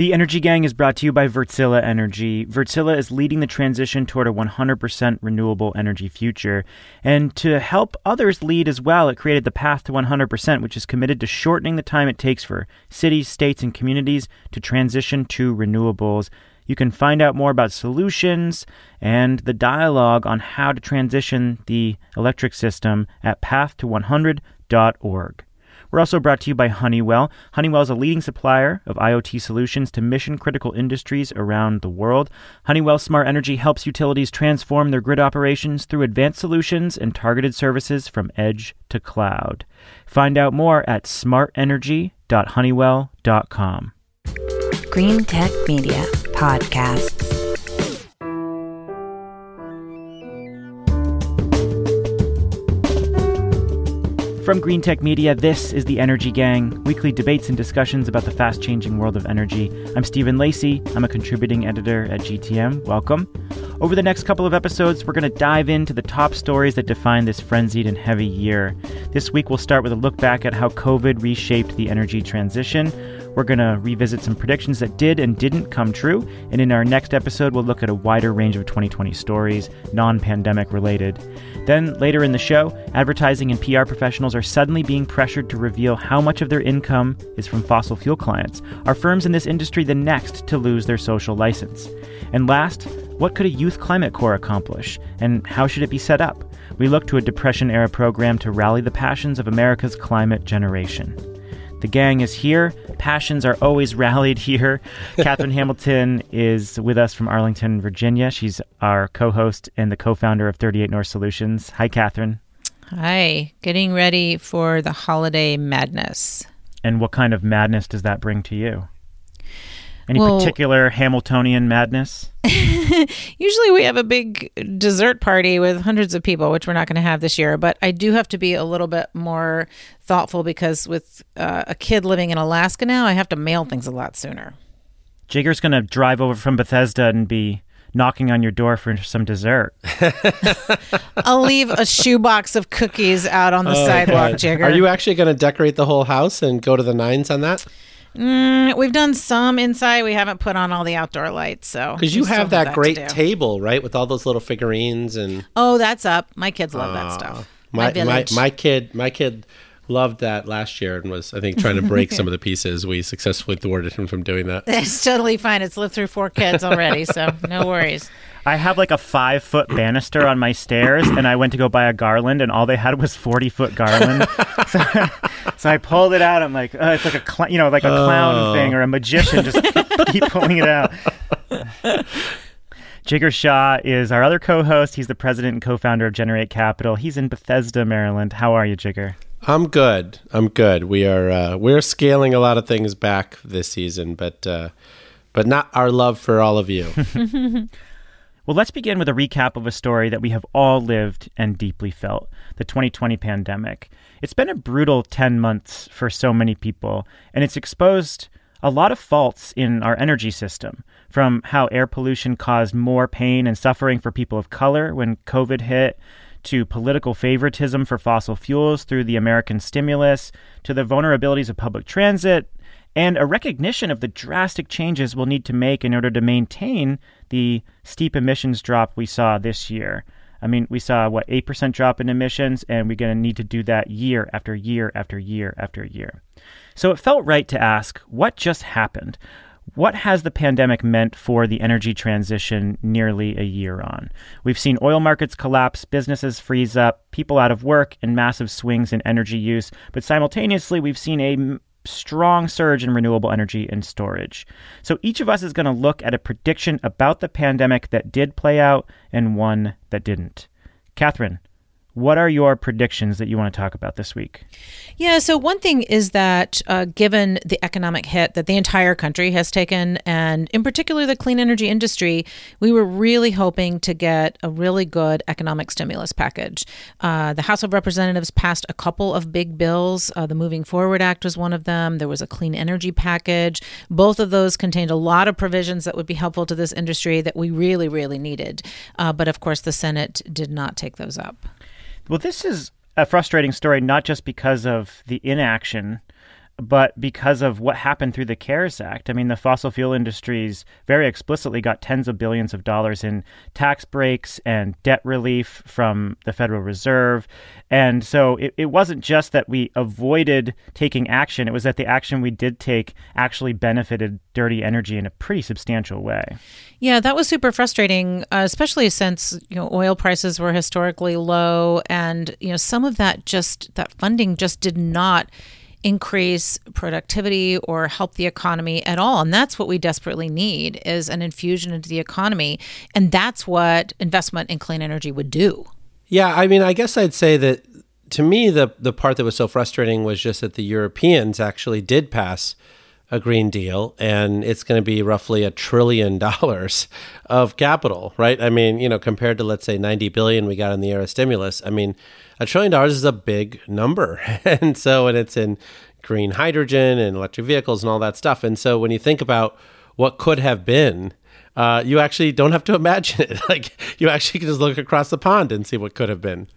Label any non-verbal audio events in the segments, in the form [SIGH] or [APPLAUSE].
The Energy Gang is brought to you by Wärtsilä Energy. Wärtsilä is leading the transition toward a 100% renewable energy future. And to help others lead as well, it created the Path to 100%, which is committed to shortening the time it takes for cities, states, and communities to transition to renewables. You can find out more about solutions and the dialogue on how to transition the electric system at path100.org. We're also brought to you by Honeywell. Honeywell is a leading supplier of IoT solutions to mission critical industries around the world. Honeywell Smart Energy helps utilities transform their grid operations through advanced solutions and targeted services from edge to cloud. Find out more at smartenergy.honeywell.com. Green Tech Media Podcasts. From Green Tech Media, this is the Energy Gang, weekly debates and discussions about the fast changing world of energy. I'm Stephen Lacey. I'm a contributing editor at GTM. Welcome. Over the next couple of episodes, we're going to dive into the top stories that define this frenzied and heavy year. This week, we'll start with a look back at how COVID reshaped the energy transition. We're going to revisit some predictions that did and didn't come true. And in our next episode, we'll look at a wider range of 2020 stories, non pandemic related. Then, later in the show, advertising and PR professionals are suddenly being pressured to reveal how much of their income is from fossil fuel clients. Are firms in this industry the next to lose their social license? And last, what could a youth climate corps accomplish? And how should it be set up? We look to a Depression era program to rally the passions of America's climate generation. The gang is here. Passions are always rallied here. [LAUGHS] Katherine Hamilton is with us from Arlington, Virginia. She's our co host and the co founder of 38 North Solutions. Hi, Katherine. Hi. Getting ready for the holiday madness. And what kind of madness does that bring to you? Any well, particular Hamiltonian madness? [LAUGHS] usually we have a big dessert party with hundreds of people, which we're not going to have this year. But I do have to be a little bit more thoughtful because with uh, a kid living in Alaska now, I have to mail things a lot sooner. Jigar's going to drive over from Bethesda and be knocking on your door for some dessert. [LAUGHS] I'll leave a shoebox of cookies out on the oh, sidewalk, Jigar. Are you actually going to decorate the whole house and go to the nines on that? Mm, we've done some inside. We haven't put on all the outdoor lights, so because you have that, that great table, right, with all those little figurines and. Oh, that's up. My kids love uh, that stuff. My my, my, my kid my kid loved that last year and was I think trying to break some of the [LAUGHS] pieces. We successfully thwarted him from doing that. It's totally fine. It's lived through four kids already, so no [LAUGHS] worries. I have like a five foot banister on my stairs, and I went to go buy a garland, and all they had was forty foot garland. [LAUGHS] so, so, I pulled it out. I'm like, oh, it's like a cl- you know like a clown oh. thing or a magician. Just keep pulling it out. Jigar Shah is our other co-host. He's the president and co-founder of Generate Capital. He's in Bethesda, Maryland. How are you, Jigar? I'm good. I'm good. We are uh, we're scaling a lot of things back this season, but uh, but not our love for all of you. [LAUGHS] [LAUGHS] Well, let's begin with a recap of a story that we have all lived and deeply felt the 2020 pandemic. It's been a brutal 10 months for so many people, and it's exposed a lot of faults in our energy system from how air pollution caused more pain and suffering for people of color when COVID hit, to political favoritism for fossil fuels through the American stimulus, to the vulnerabilities of public transit, and a recognition of the drastic changes we'll need to make in order to maintain the steep emissions drop we saw this year. I mean, we saw what 8% drop in emissions, and we're going to need to do that year after year after year after year. So it felt right to ask what just happened? What has the pandemic meant for the energy transition nearly a year on? We've seen oil markets collapse, businesses freeze up, people out of work, and massive swings in energy use. But simultaneously, we've seen a strong surge in renewable energy and storage. So each of us is going to look at a prediction about the pandemic that did play out and one that didn't. Katherine, what are your predictions that you want to talk about this week? Yeah, so one thing is that uh, given the economic hit that the entire country has taken, and in particular the clean energy industry, we were really hoping to get a really good economic stimulus package. Uh, the House of Representatives passed a couple of big bills. Uh, the Moving Forward Act was one of them. There was a clean energy package. Both of those contained a lot of provisions that would be helpful to this industry that we really, really needed. Uh, but of course, the Senate did not take those up. Well, this is a frustrating story, not just because of the inaction, but because of what happened through the CARES Act. I mean, the fossil fuel industries very explicitly got tens of billions of dollars in tax breaks and debt relief from the Federal Reserve. And so it, it wasn't just that we avoided taking action, it was that the action we did take actually benefited dirty energy in a pretty substantial way. Yeah, that was super frustrating, uh, especially since you know oil prices were historically low, and you know some of that just that funding just did not increase productivity or help the economy at all. And that's what we desperately need is an infusion into the economy. And that's what investment in clean energy would do. Yeah i mean i guess i'd say that to me the the part that was so frustrating was just that the europeans actually did pass a Green Deal, and it's going to be roughly a trillion [LAUGHS] dollars of capital, right? I mean, you know, compared to let's say 90 billion we got in the ARRA stimulus, I mean, a trillion dollars is a big number. [LAUGHS] and so, and it's in green hydrogen and electric vehicles and all that stuff. And so, when you think about what could have been, uh, you actually don't have to [LAUGHS] imagine it. Like, you actually can just look across the pond and see what could have been.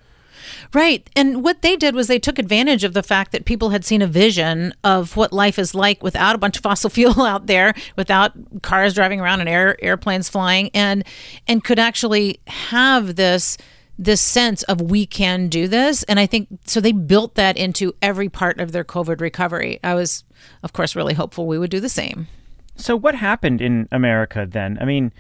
Right. And what they did was they took advantage of the fact that people had seen a vision of what life is like without a bunch of [LAUGHS] fossil fuel out there, without cars driving around and air, airplanes flying and and could actually have this this sense of we can do this. And i think so they built that into every part of their covid recovery. I was of course really hopeful we would do the same. So what happened in america then? I mean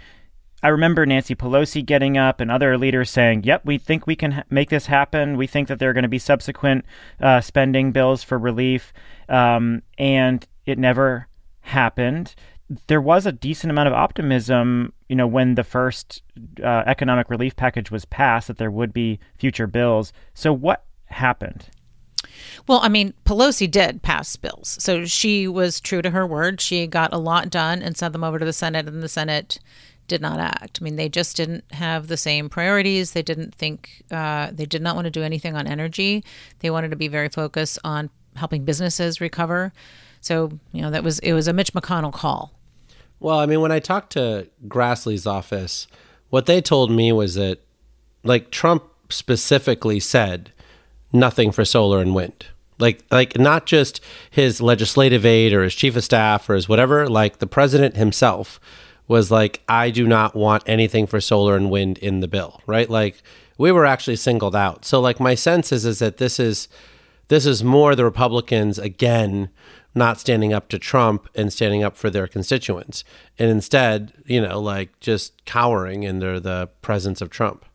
I remember Nancy Pelosi getting up and other leaders saying, "Yep, we think we can ha- make this happen. We think that there are going to be subsequent uh, spending bills for relief," um, and it never happened. There was a decent amount of optimism, you know, when the first uh, economic relief package was passed that there would be future bills. So what happened? Well, I mean, Pelosi did pass bills. So she was true to her word. She got a lot done and sent them over to the Senate, and the Senate did not act. I mean, they just didn't have the same priorities. They didn't think, uh, they did not want to do anything on energy. They wanted to be very focused on helping businesses recover. So, you know, that was, it was a Mitch McConnell call. Well, I mean, when I talked to Grassley's office, what they told me was that, like, Trump specifically said nothing for solar and wind. Like, like not just his legislative aide or his chief of staff or his whatever, like the president himself was like, I do not want anything for solar and wind in the bill, right? Like we were actually singled out. So like my sense is is that this is this is more the Republicans again not standing up to Trump and standing up for their constituents, and instead, you know, like just cowering under the presence of Trump.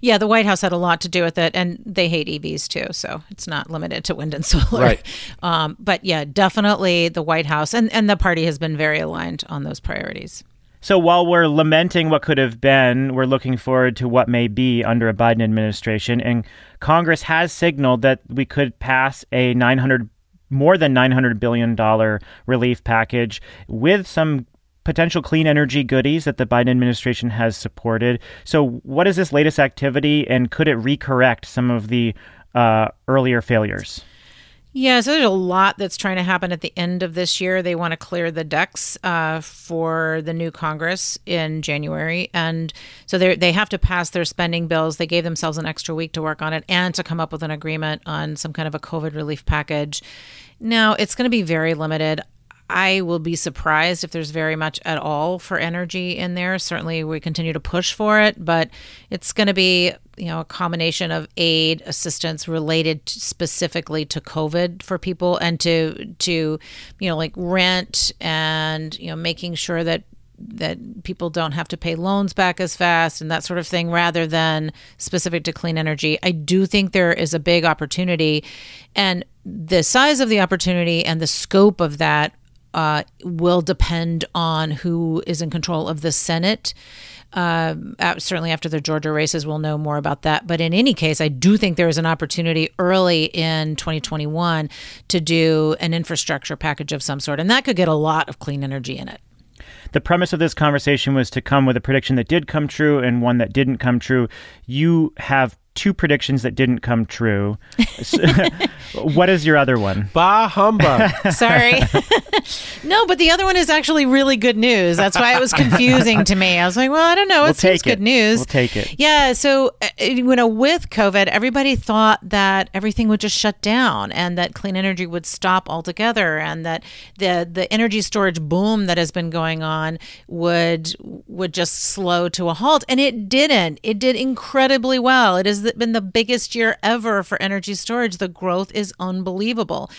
Yeah, the White House had a lot to do with it, and they hate EVs too, so it's not limited to wind and [LAUGHS] solar. Right. Um, but yeah, definitely the White House and, and the party has been very aligned on those priorities. So while we're lamenting what could have been, we're looking forward to what may be under a Biden administration. And Congress has signaled that we could pass a 900 more than 900 billion dollar relief package with some potential clean energy goodies that the Biden administration has supported. So, what is this latest activity, and could it recorrect some of the uh, earlier failures? Yeah, so there's a lot that's trying to happen at the end of this year. They want to clear the decks uh, for the new Congress in January, and so they they have to pass their spending bills. They gave themselves an extra week to work on it and to come up with an agreement on some kind of a COVID relief package. Now it's going to be very limited. I will be surprised if there's very much at all for energy in there. Certainly, we continue to push for it, but it's going to be you know a combination of aid assistance related to specifically to covid for people and to to you know like rent and you know making sure that that people don't have to pay loans back as fast and that sort of thing rather than specific to clean energy. I do think there is a big opportunity and the size of the opportunity and the scope of that uh, will depend on who is in control of the Senate. Uh, certainly, after the Georgia races, we'll know more about that. But in any case, I do think there is an opportunity early in 2021 to do an infrastructure package of some sort, and that could get a lot of clean energy in it. The premise of this conversation was to come with a prediction that did come true and one that didn't come true. You have two predictions that didn't come true. [LAUGHS] what is your other one? Bah humbug. [LAUGHS] Sorry. [LAUGHS] no, but the other one is actually really good news. That's why it was confusing to me. I was like, well, I don't know. It We'll seems take it. good news. We'll take it. Yeah. So, uh, you know, with COVID, everybody thought that everything would just shut down and that clean energy would stop altogether and that the, the energy storage boom that has been going on would would just slow to a halt. And it didn't. It did incredibly well. It has been the biggest year ever for energy storage. The growth is unbelievable.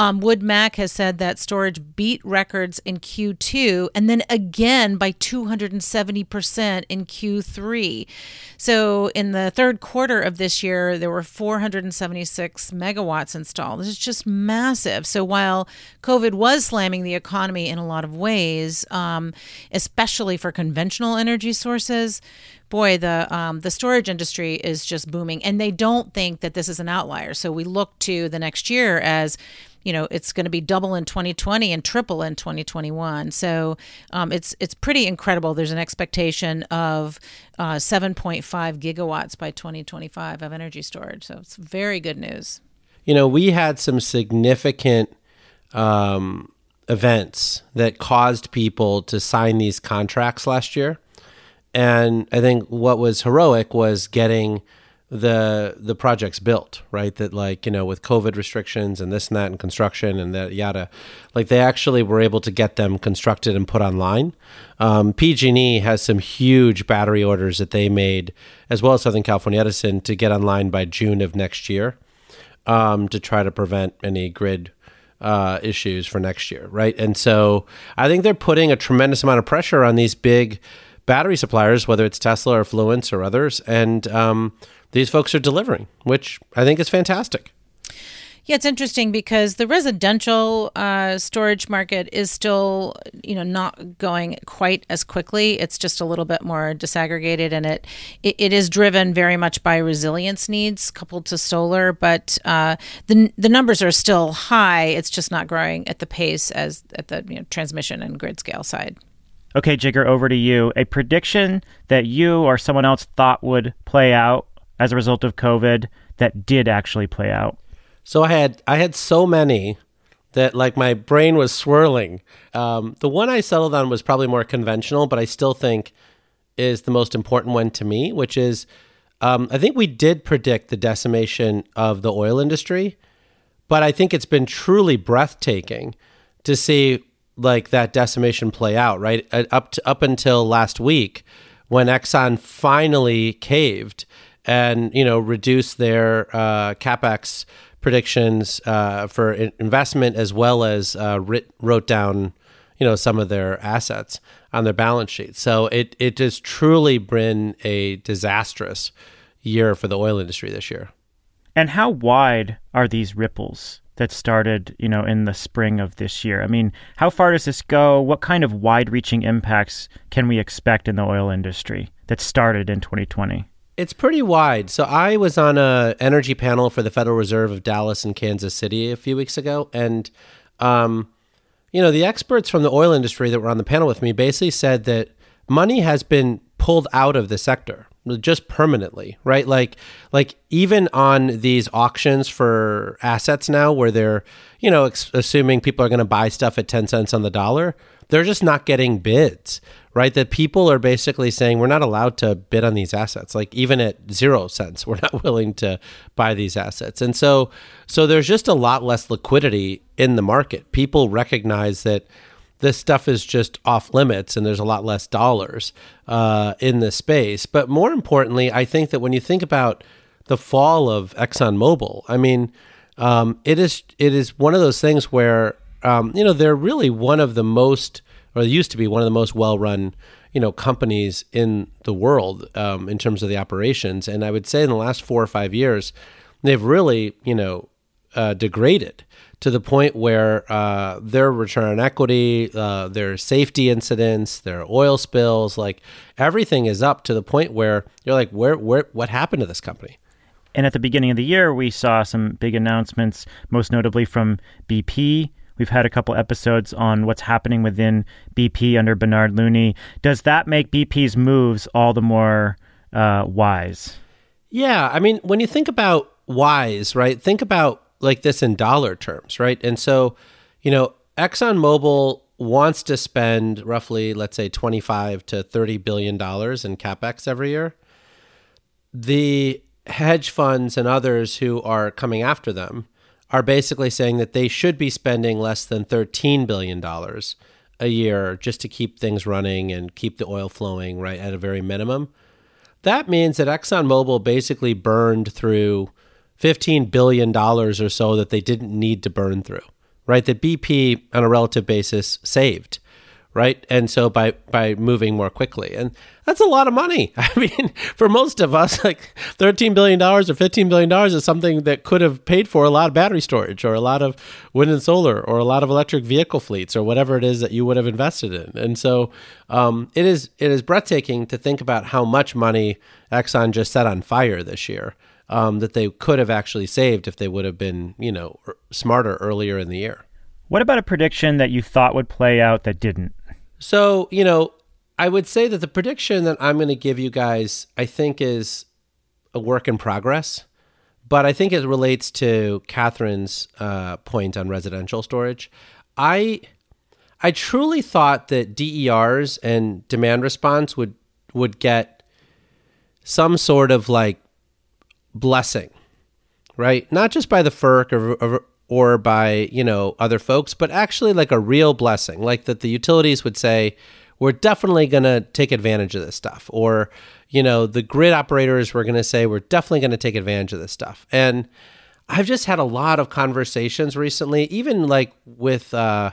Um, Wood Mac has said that storage beat records in Q2 and then again by 270% in Q3. So in the third quarter of this year, there were 476 megawatts installed. This is just massive. So while COVID was slamming the economy in a lot of ways, um, especially for conventional energy sources, boy, the um, the storage industry is just booming, and they don't think that this is an outlier. So we look to the next year as you know it's going to be double in 2020 and triple in 2021 so um, it's it's pretty incredible. There's an expectation of uh, 7.5 gigawatts by 2025 of energy storage. So it's very good news. You know, we had some significant um, events that caused people to sign these contracts last year. And I think what was heroic was getting the the projects built, right? That like, you know, with COVID restrictions and this and that and construction and that yada, like they actually were able to get them constructed and put online. Um, PG&E has some huge battery orders that they made, as well as Southern California Edison, to get online by June of next year um, to try to prevent any grid uh, issues for next year, right? And so I think they're putting a tremendous amount of pressure on these big battery suppliers, whether it's Tesla or Fluence or others, and um, these folks are delivering, which I think is fantastic. Yeah, it's interesting because the residential uh, storage market is still, you know, not going quite as quickly. It's just a little bit more disaggregated, and it it, it is driven very much by resilience needs coupled to solar. But uh, the the numbers are still high. It's just not growing at the pace as at the you know, transmission and grid scale side. Okay, Jigar, over to you. A prediction that you or someone else thought would play out as a result of COVID that did actually play out. So I had I had so many that like my brain was swirling. Um, the one I settled on was probably more conventional, but I still think is the most important one to me, which is um, I think we did predict the decimation of the oil industry, but I think it's been truly breathtaking to see like that decimation play out. Right Uh, up to, up until last week, when Exxon finally caved and you know reduce their uh, capex predictions uh, for in- investment as well as uh, writ- wrote down you know some of their assets on their balance sheet. So it it has truly been a disastrous year for the oil industry this year. And how wide are these ripples that started, you know, in the spring of this year? I mean, how far does this go? What kind of wide-reaching impacts can we expect in the oil industry that started in 2020? It's pretty wide. So I was on a energy panel for the Federal Reserve of Dallas and Kansas City a few weeks ago, and um, you know the experts from the oil industry that were on the panel with me basically said that money has been pulled out of the sector just permanently right like like even on these auctions for assets now where they're you know ex- assuming people are going to buy stuff at 10 cents on the dollar they're just not getting bids right? That people are basically saying we're not allowed to bid on these assets. Like even at 0 cents [LAUGHS] we're not willing to buy these assets. And so so there's just a lot less liquidity in the market. People recognize that this stuff is just off limits and there's a lot less dollars uh, in this space. But more importantly, I think that when you think about the fall of ExxonMobil, I mean, um, it is it is one of those things where um, you know they're really one of the most, or used to be one of the most well run you know companies in the world um, in terms of the operations. And I would say in the last four or five years, they've really you know uh, degraded to the point where uh, their return on equity, uh, their safety incidents, their oil spills, like everything is up to the point where you're like, where, where, what happened to this company? And at the beginning of the year, we saw some big announcements, most notably from BP. We've had a couple episodes on what's happening within BP under Bernard Looney. Does that make BP's moves all the more uh, wise? Yeah, I mean, when you think about whys, right? Think about like this in dollar terms, right? And so, you know, ExxonMobil wants to spend roughly, let's say, 25 to 30 billion dollars in capex every year. The hedge funds and others who are coming after them are basically saying that they should be spending less than 13 billion dollars a year just to keep things running and keep the oil flowing right at a very minimum. That means that ExxonMobil basically burned through $15 billion or so that they didn't need to burn through, right? That BP, on a relative basis, saved, right? And so by, by moving more quickly. And that's a lot of money. [LAUGHS] I mean, for most of us, like $13 billion or $15 billion is something that could have paid for a lot of battery storage or a lot of wind and solar or a lot of electric vehicle fleets or whatever it is that you would have invested in. And so um, it is it is breathtaking to think about how much money Exxon just set on fire this year um, that they could have actually saved if they would have been, you know, smarter earlier in the year. What about a prediction that you thought would play out that didn't? So, you know, I would say that the prediction that I'm going to give you guys, I think, is a work in progress. But I think it relates to Katherine's uh, point on residential storage. I I truly thought that DERs and demand response would would get some sort of like blessing, right? Not just by the FERC or, or, or by, you know, other folks, but actually like a real blessing, like that the utilities would say, we're definitely going to take advantage of this stuff. Or, you know, the grid operators were going to say, we're definitely going to take advantage of this stuff. And I've just had a lot of conversations recently, even like with, uh,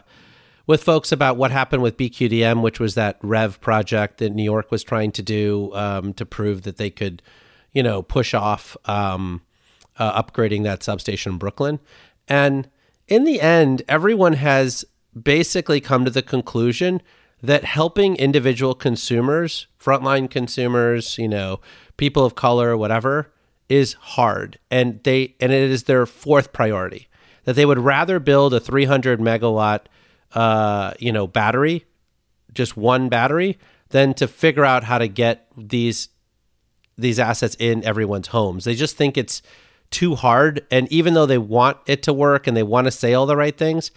with folks about what happened with BQDM, which was that REV project that New York was trying to do um, to prove that they could you know, push off um, uh, upgrading that substation in Brooklyn. And in the end, everyone has basically come to the conclusion that helping individual consumers, frontline consumers, you know, people of color, whatever, is hard. And they and it is their fourth priority. That they would rather build a 300 megawatt uh, you know, battery, just one battery, than to figure out how to get these these assets in everyone's homes. They just think it's too hard. And even though they want it to work and they want to say all the right things,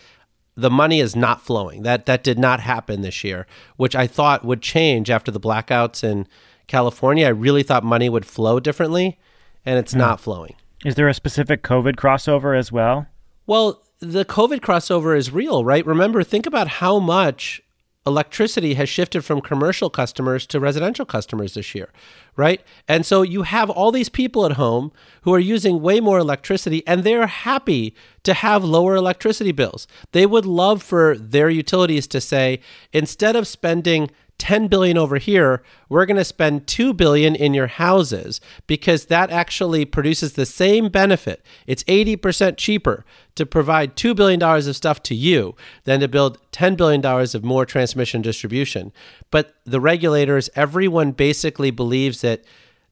the money is not flowing. That that did not happen this year, which I thought would change after the blackouts in California. I really thought money would flow differently, and it's yeah. not flowing. Is there a specific COVID crossover as well? Well, the COVID crossover is real, right? Remember, think about how much electricity has shifted from commercial customers to residential customers this year, right? And so you have all these people at home who are using way more electricity and they're happy to have lower electricity bills. They would love for their utilities to say instead of spending 10 billion over here we're going to spend 2 billion in your houses because that actually produces the same benefit. It's 80% cheaper to provide 2 billion dollars of stuff to you than to build 10 billion dollars of more transmission distribution. But the regulators everyone basically believes that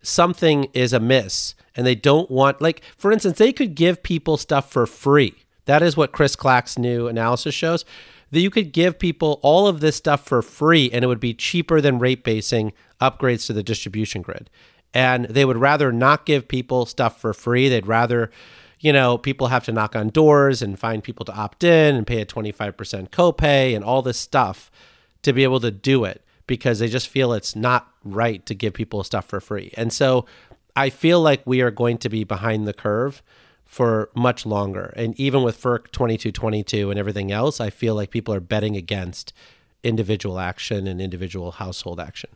something is amiss and they don't want like for instance they could give people stuff for free. That is what chris clack's new analysis shows that you could give people all of this stuff for free and it would be cheaper than rate basing upgrades to the distribution grid. And they would rather not give people stuff for free. They'd rather, you know, people have to knock on doors and find people to opt in and pay a 25% copay and all this stuff to be able to do it because they just feel it's not right to give people stuff for free. And so I feel like we are going to be behind the curve for much longer. And even with FERC 2222 and everything else, I feel like people are betting against individual action and individual household action.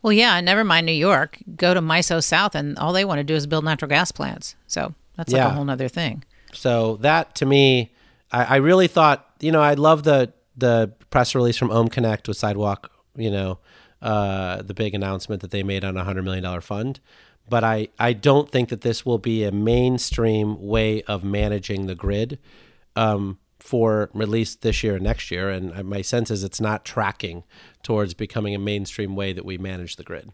Well, yeah, never mind New York. Go to MISO South, and all they want to do is build natural gas plants. So that's like yeah. a whole other thing. So that to me, I, I, really thought, you know, I love the the press release from Ohm Connect with Sidewalk, you know, uh, the big announcement that they made on a hundred million dollar fund but I, I don't think that this will be a mainstream way of managing the grid um, for at least this year and next year. And my sense is it's not tracking towards becoming a mainstream way that we manage the grid.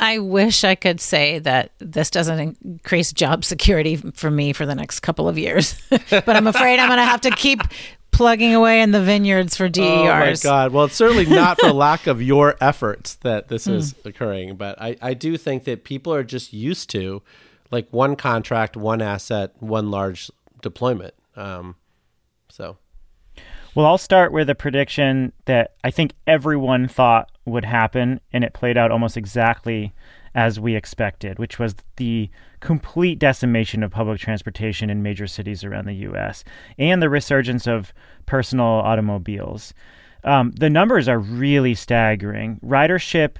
I wish I could say that this doesn't increase job security for me for the next couple of years, [LAUGHS] but I'm afraid I'm going to have to keep plugging away in the vineyards for DERs. Oh my God! Well, it's certainly not for [LAUGHS] lack of your efforts that this is mm. occurring, but I, I do think that people are just used to like one contract, one asset, one large deployment. Um, so. Well, I'll start with a prediction that I think everyone thought would happen, and it played out almost exactly as we expected, which was the complete decimation of public transportation in major cities around the U.S. and the resurgence of personal automobiles. Um, the numbers are really staggering. Ridership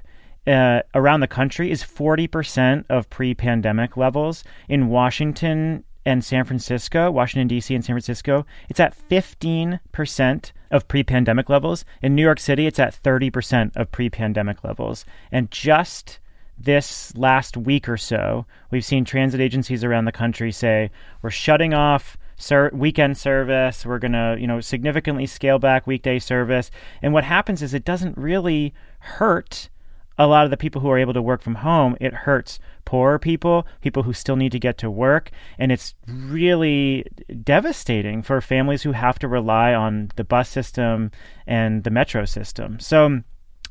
uh, around the country is 40% of pre pandemic levels. In Washington and San Francisco, Washington, D.C., and San Francisco, it's at 15% of pre pandemic levels. In New York City, it's at 30% of pre pandemic levels. And just this last week or so, we've seen transit agencies around the country say, we're shutting off ser- weekend service. We're going to, you know, significantly scale back weekday service. And what happens is it doesn't really hurt a lot of the people who are able to work from home. It hurts poorer people, people who still need to get to work, and it's really devastating for families who have to rely on the bus system and the metro system. So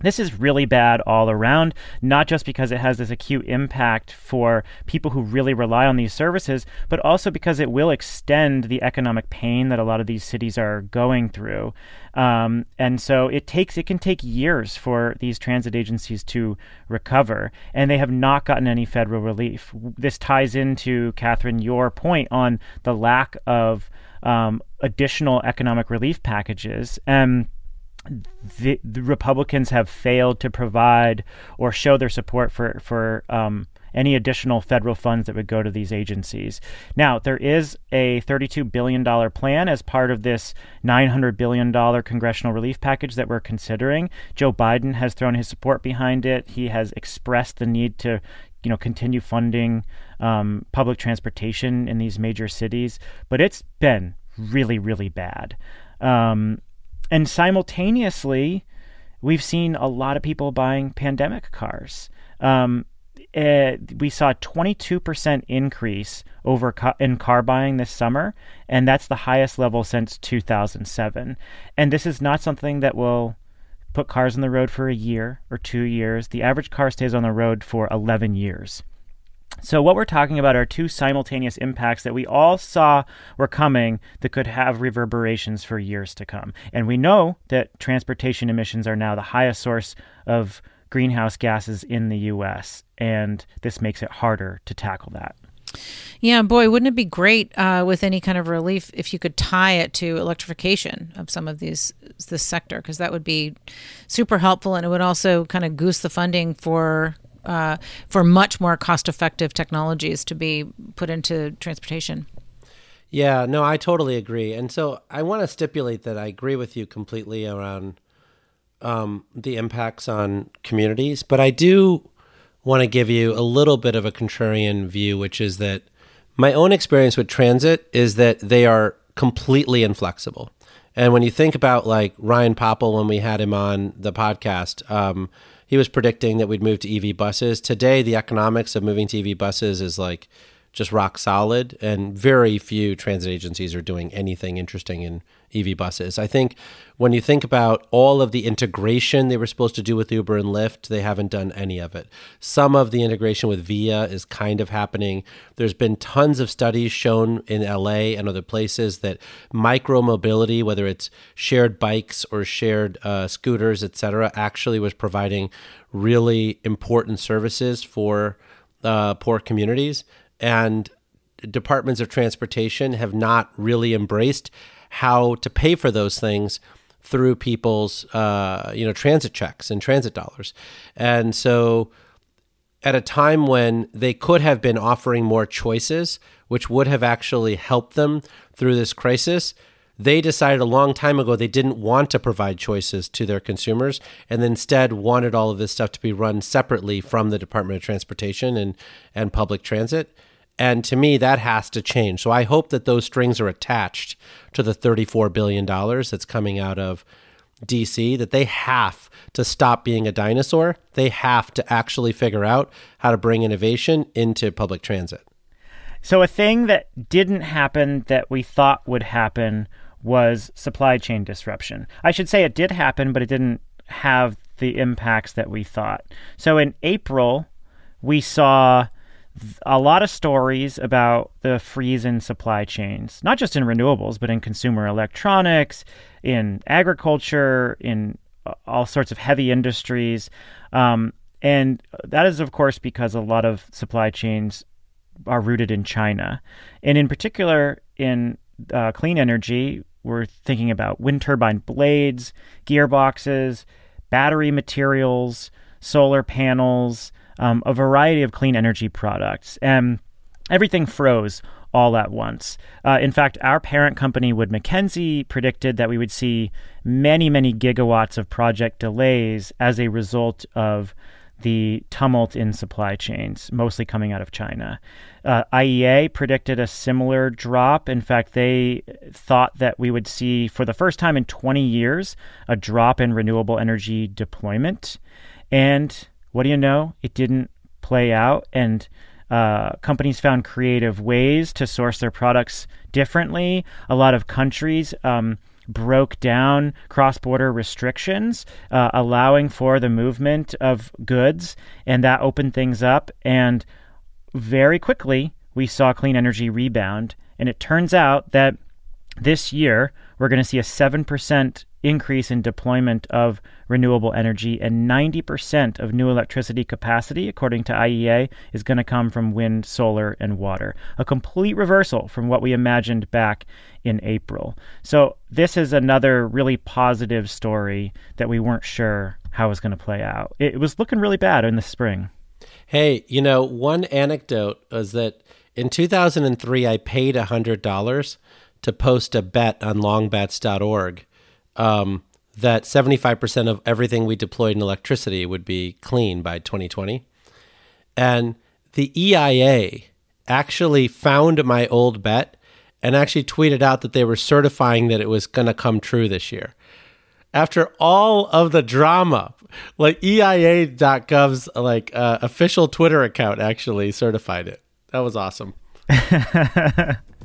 this is really bad all around, not just because it has this acute impact for people who really rely on these services, but also because it will extend the economic pain that a lot of these cities are going through. Um, and so it takes it can take years for these transit agencies to recover, and they have not gotten any federal relief. This ties into Katherine your point on the lack of um, additional economic relief packages. And the, the, Republicans have failed to provide or show their support for for um, any additional federal funds that would go to these agencies. Now, there is a $32 billion plan as part of this $900 billion congressional relief package that we're considering. Joe Biden has thrown his support behind it. He has expressed the need to you know continue funding um, public transportation in these major cities, but it's been really, really bad. Um, and simultaneously, we've seen a lot of people buying pandemic cars. Um, uh, we saw a 22% increase over ca- in car buying this summer, and that's the highest level since 2007. And this is not something that will put cars on the road for a year or two years. The average car stays on the road for 11 years. So, what we're talking about are two simultaneous impacts that we all saw were coming that could have reverberations for years to come. And we know that transportation emissions are now the highest source of greenhouse gases in the US, and this makes it harder to tackle that. Yeah, boy, wouldn't it be great uh, with any kind of relief if you could tie it to electrification of some of these this sector because that would be super helpful and it would also kind of goose the funding for uh, for much more cost effective technologies to be put into transportation. Yeah, no, I totally agree. And so I want to stipulate that I agree with you completely around um, the impacts on communities, but I do want to give you a little bit of a contrarian view, which is that my own experience with transit is that they are completely inflexible. And when you think about like Ryan Popple, when we had him on the podcast, um, he was predicting that we'd move to EV buses. Today, the economics of moving to EV buses is like just rock solid, and very few transit agencies are doing anything interesting in EV buses. I think when you think about all of the integration they were supposed to do with Uber and Lyft, they haven't done any of it. Some of the integration with Via is kind of happening. There's been tons of studies shown in LA and other places that micro mobility, whether it's shared bikes or shared uh, scooters, etc., actually was providing really important services for uh, poor communities. And departments of transportation have not really embraced how to pay for those things through people's uh, you know transit checks and transit dollars and so at a time when they could have been offering more choices which would have actually helped them through this crisis they decided a long time ago they didn't want to provide choices to their consumers and instead wanted all of this stuff to be run separately from the Department of Transportation and, and public transit. And to me, that has to change. So I hope that those strings are attached to the $34 billion that's coming out of DC, that they have to stop being a dinosaur. They have to actually figure out how to bring innovation into public transit. So, a thing that didn't happen that we thought would happen was supply chain disruption. I should say it did happen, but it didn't have the impacts that we thought. So, in April, we saw a lot of stories about the freeze in supply chains, not just in renewables, but in consumer electronics, in agriculture, in all sorts of heavy industries. Um, and that is, of course, because a lot of supply chains are rooted in China. And in particular, in uh, clean energy, we're thinking about wind turbine blades, gearboxes, battery materials, solar panels, um, a variety of clean energy products. And everything froze all at once. Uh, in fact, our parent company, Wood Mackenzie, predicted that we would see many, many gigawatts of project delays as a result of the tumult in supply chains, mostly coming out of China. Uh, IEA predicted a similar drop. In fact, they thought that we would see, for the first time in 20 years, a drop in renewable energy deployment. And what do you know? It didn't play out. And uh, companies found creative ways to source their products differently. A lot of countries um, broke down cross border restrictions, uh, allowing for the movement of goods, and that opened things up. And very quickly, we saw clean energy rebound. And it turns out that this year, we're going to see a 7% increase in deployment of renewable energy, and 90% of new electricity capacity, according to IEA, is going to come from wind, solar, and water. A complete reversal from what we imagined back in April. So, this is another really positive story that we weren't sure how it was going to play out. It was looking really bad in the spring. Hey, you know, one anecdote was that in 2003, I paid $100 to post a bet on longbets.org um, that 75% of everything we deployed in electricity would be clean by 2020. And the EIA actually found my old bet and actually tweeted out that they were certifying that it was going to come true this year. After all of the drama, like EIA.gov's like uh, official Twitter account actually certified it. That was awesome. [LAUGHS]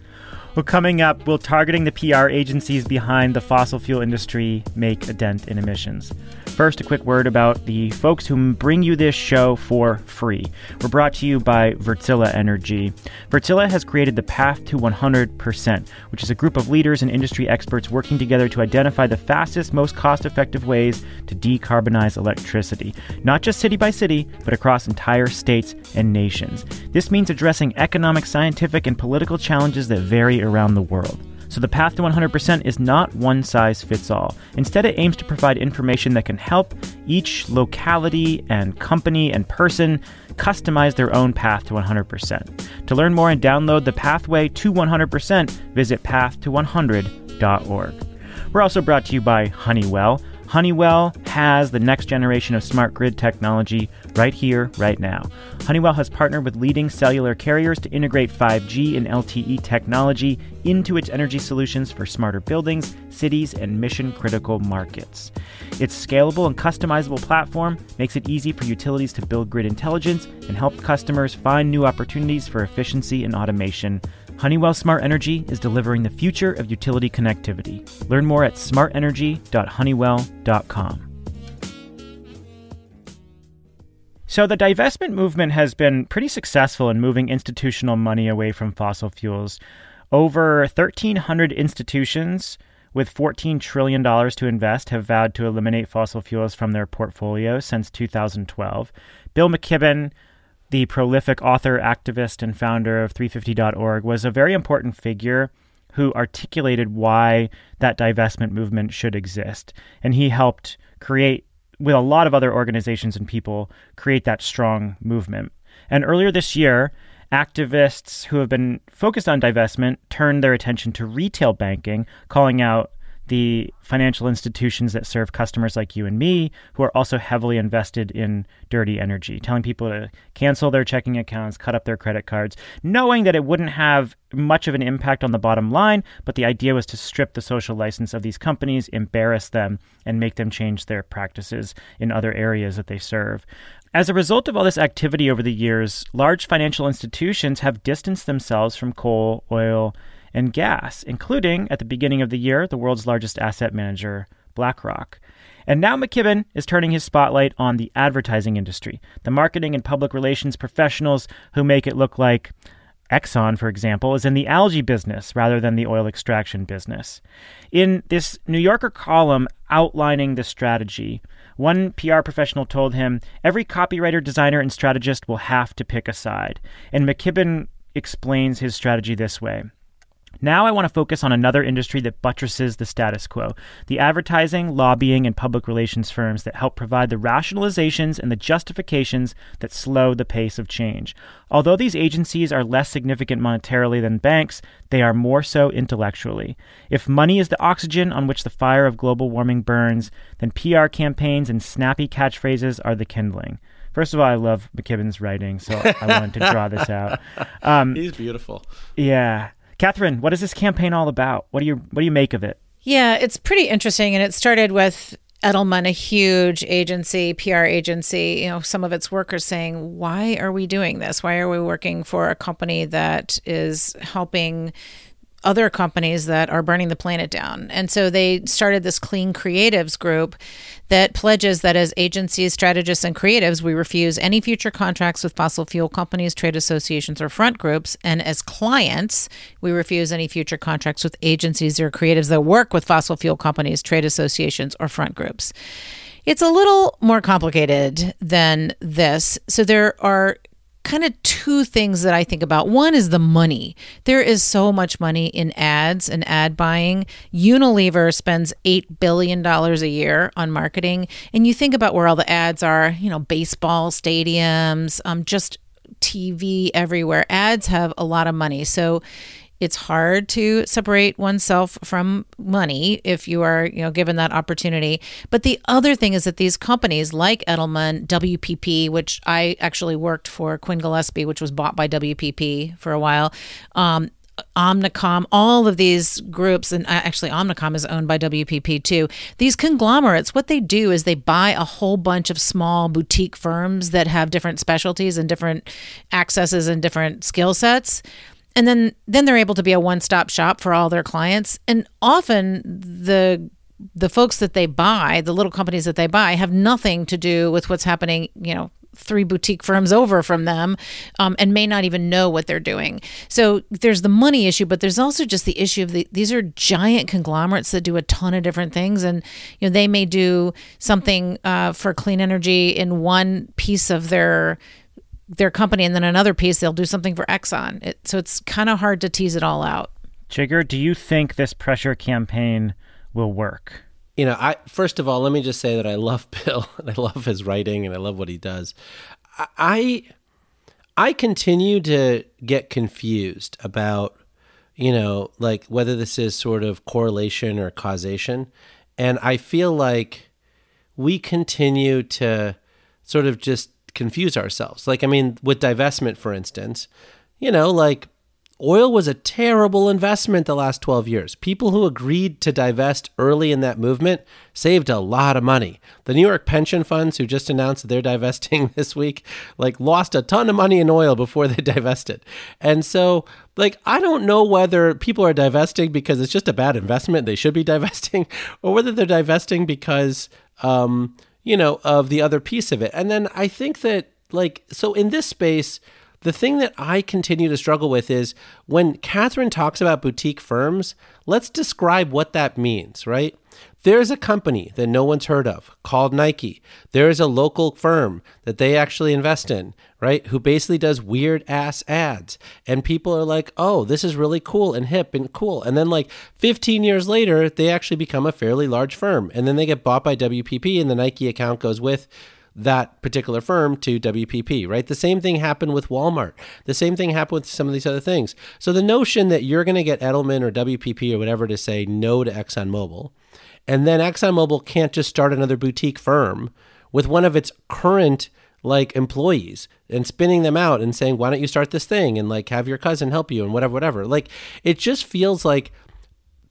Well, coming up, will targeting the PR agencies behind the fossil fuel industry make a dent in emissions? First, a quick word about the folks who bring you this show for free. We're brought to you by Wärtsilä Energy. Wärtsilä has created the Path to 100%, which is a group of leaders and industry experts working together to identify the fastest, most cost effective ways to decarbonize electricity, not just city by city, but across entire states and nations. This means addressing economic, scientific, and political challenges that vary around the world. So the path to 100% is not one size fits all. Instead, it aims to provide information that can help each locality and company and person customize their own path to 100%. To learn more and download the pathway to 100%, visit path to100.org. We're also brought to you by Honeywell. Honeywell has the next generation of smart grid technology right here, right now. Honeywell has partnered with leading cellular carriers to integrate 5G and LTE technology into its energy solutions for smarter buildings, cities, and mission critical markets. Its scalable and customizable platform makes it easy for utilities to build grid intelligence and help customers find new opportunities for efficiency and automation Honeywell Smart Energy is delivering the future of utility connectivity. Learn more at smartenergy.honeywell.com. So, the divestment movement has been pretty successful in moving institutional money away from fossil fuels. Over 1,300 institutions with $14 trillion to invest have vowed to eliminate fossil fuels from their portfolios since 2012. Bill McKibben, the prolific author, activist, and founder of 350.org, was a very important figure who articulated why that divestment movement should exist. And he helped create, with a lot of other organizations and people, create that strong movement. And earlier this year, activists who have been focused on divestment turned their attention to retail banking, calling out the financial institutions that serve customers like you and me who are also heavily invested in dirty energy, telling people to cancel their checking accounts, cut up their credit cards, knowing that it wouldn't have much of an impact on the bottom line, but the idea was to strip the social license of these companies, embarrass them, and make them change their practices in other areas that they serve. As a result of all this activity over the years, large financial institutions have distanced themselves from coal, oil, and gas, including, at the beginning of the year, the world's largest asset manager, BlackRock. And now McKibben is turning his spotlight on the advertising industry, the marketing and public relations professionals who make it look like Exxon, for example, is in the algae business rather than the oil extraction business. In this New Yorker column outlining the strategy, one PR professional told him every copywriter, designer, and strategist will have to pick a side. And McKibben explains his strategy this way. Now I want to focus on another industry that buttresses the status quo the advertising, lobbying, and public relations firms that help provide the rationalizations and the justifications that slow the pace of change. Although these agencies are less significant monetarily than banks, they are more so intellectually. If money is the oxygen on which the fire of global warming burns, then PR campaigns and snappy catchphrases are the kindling. First of all, I love McKibben's writing, so I wanted to draw this out. [LAUGHS] Um, He's beautiful. Yeah. Katherine, what is this campaign all about? What do you what do you make of it? Yeah, it's pretty interesting, and it started with Edelman, a huge agency, PR agency, you know, some of its workers saying, Why are we doing this? Why are we working for a company that is helping other companies that are burning the planet down. And so they started this Clean Creatives group that pledges that as agencies, strategists, and creatives, we refuse any future contracts with fossil fuel companies, trade associations, or front groups. And as clients, we refuse any future contracts with agencies or creatives that work with fossil fuel companies, trade associations, or front groups. It's a little more complicated than this. So there are kind of two things that I think about. One is the money. There is so much money in ads and ad buying. Unilever spends $8 billion a year on marketing. And you think about where all the ads are, you know, baseball stadiums, um, just TV everywhere. Ads have a lot of money. So it's hard to separate oneself from money if you are, you know, given that opportunity. But the other thing is that these companies like Edelman, WPP, which I actually worked for Quinn Gillespie, which was bought by WPP for a while, um, Omnicom, all of these groups, and actually Omnicom is owned by WPP too. These conglomerates, what they do is they buy a whole bunch of small boutique firms that have different specialties and different accesses and different skill sets and then then they're able to be a one-stop shop for all their clients. And often the the folks that they buy the little companies that they buy have nothing to do with what's happening you know three boutique firms over from them um, and may not even know what they're doing. So there's the money issue but there's also just the issue of the, these are giant conglomerates that do a ton of different things. And you know they may do something uh, for clean energy in one piece of their their company, and then another piece they'll do something for Exxon. It, so it's kind of hard to tease it all out. Jigar, do you think this pressure campaign will work? You know, I first of all, let me just say that I love [LAUGHS] Bill and I love his writing and I love what he does. I I continue to get confused about you know, like whether this is sort of correlation or causation. And I feel like we continue to sort of just confuse ourselves. Like, I mean, with divestment, for instance, you know, like oil was a terrible investment the last 12 years. People who agreed to divest early in that movement saved a lot of money. The New York pension funds who just announced they're divesting [LAUGHS] this week like lost a ton of money in oil before they [LAUGHS] divested. And so like I don't know whether people are divesting because it's just a bad investment they should be [LAUGHS] divesting or whether they're divesting because um you know, of the other piece of it. And then I think that, like, so in this space, the thing that I continue to struggle with is when Katherine talks about boutique firms, let's describe what that means, right? There's a company that no one's heard of called Nike. There is a local firm that they actually invest in, right? Who basically does weird ass ads. And people are like, oh, this is really cool and hip and cool. And then, like 15 years later, they actually become a fairly large firm. And then they get bought by WPP, and the Nike account goes with that particular firm to WPP, right? The same thing happened with Walmart. The same thing happened with some of these other things. So the notion that you're going to get Edelman or WPP or whatever to say no to ExxonMobil and then ExxonMobil can't just start another boutique firm with one of its current like employees and spinning them out and saying, why don't you start this thing and like have your cousin help you and whatever, whatever. Like it just feels like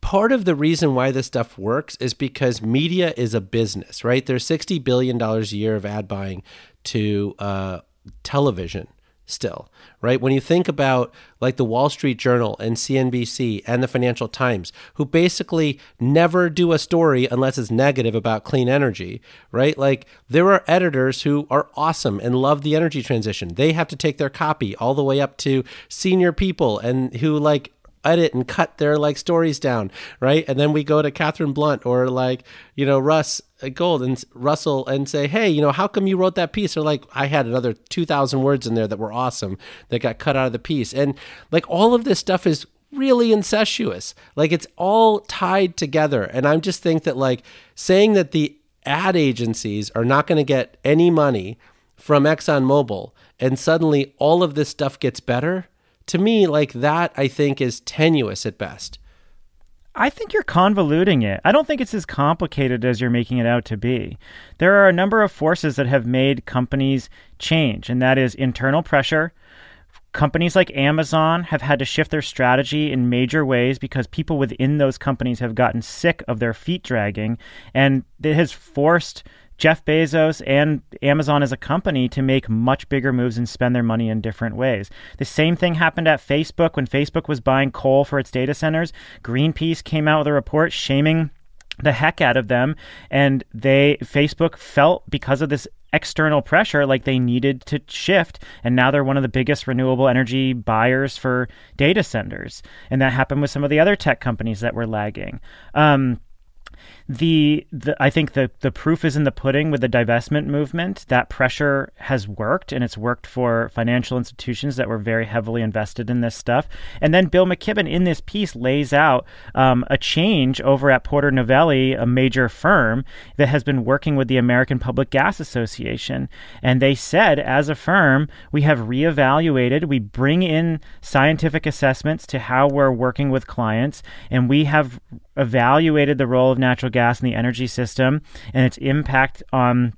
part of the reason why this stuff works is because media is a business, right? There's $60 billion a year of ad buying to uh, television still, right? When you think about like the Wall Street Journal and CNBC and the Financial Times, who basically never do a story unless it's negative about clean energy, right? Like there are editors who are awesome and love the energy transition. They have to take their copy all the way up to senior people and who like edit and cut their like stories down, right? And then we go to Katherine Blunt or like, you know, Russ Gold and Russell and say, hey, you know, how come you wrote that piece? Or like, I had another 2,000 words in there that were awesome that got cut out of the piece. And like all of this stuff is really incestuous. Like it's all tied together. And I just think that like saying that the ad agencies are not going to get any money from ExxonMobil and suddenly all of this stuff gets better to me, like that, I think is tenuous at best. I think you're convoluting it. I don't think it's as complicated as you're making it out to be. There are a number of forces that have made companies change, and that is internal pressure. Companies like Amazon have had to shift their strategy in major ways because people within those companies have gotten sick of their feet dragging, and it has forced Jeff Bezos and Amazon as a company to make much bigger moves and spend their money in different ways. The same thing happened at Facebook when Facebook was buying coal for its data centers. Greenpeace came out with a report shaming the heck out of them and they Facebook felt because of this external pressure like they needed to shift and now they're one of the biggest renewable energy buyers for data centers and that happened with some of the other tech companies that were lagging um, the, the I think the the proof is in the pudding with the divestment movement. That pressure has worked, and it's worked for financial institutions that were very heavily invested in this stuff. And then Bill McKibben in this piece lays out um, a change over at Porter Novelli, a major firm that has been working with the American Public Gas Association, and they said as a firm we have reevaluated. We bring in scientific assessments to how we're working with clients, and we have evaluated the role of natural gas in the energy system and its impact on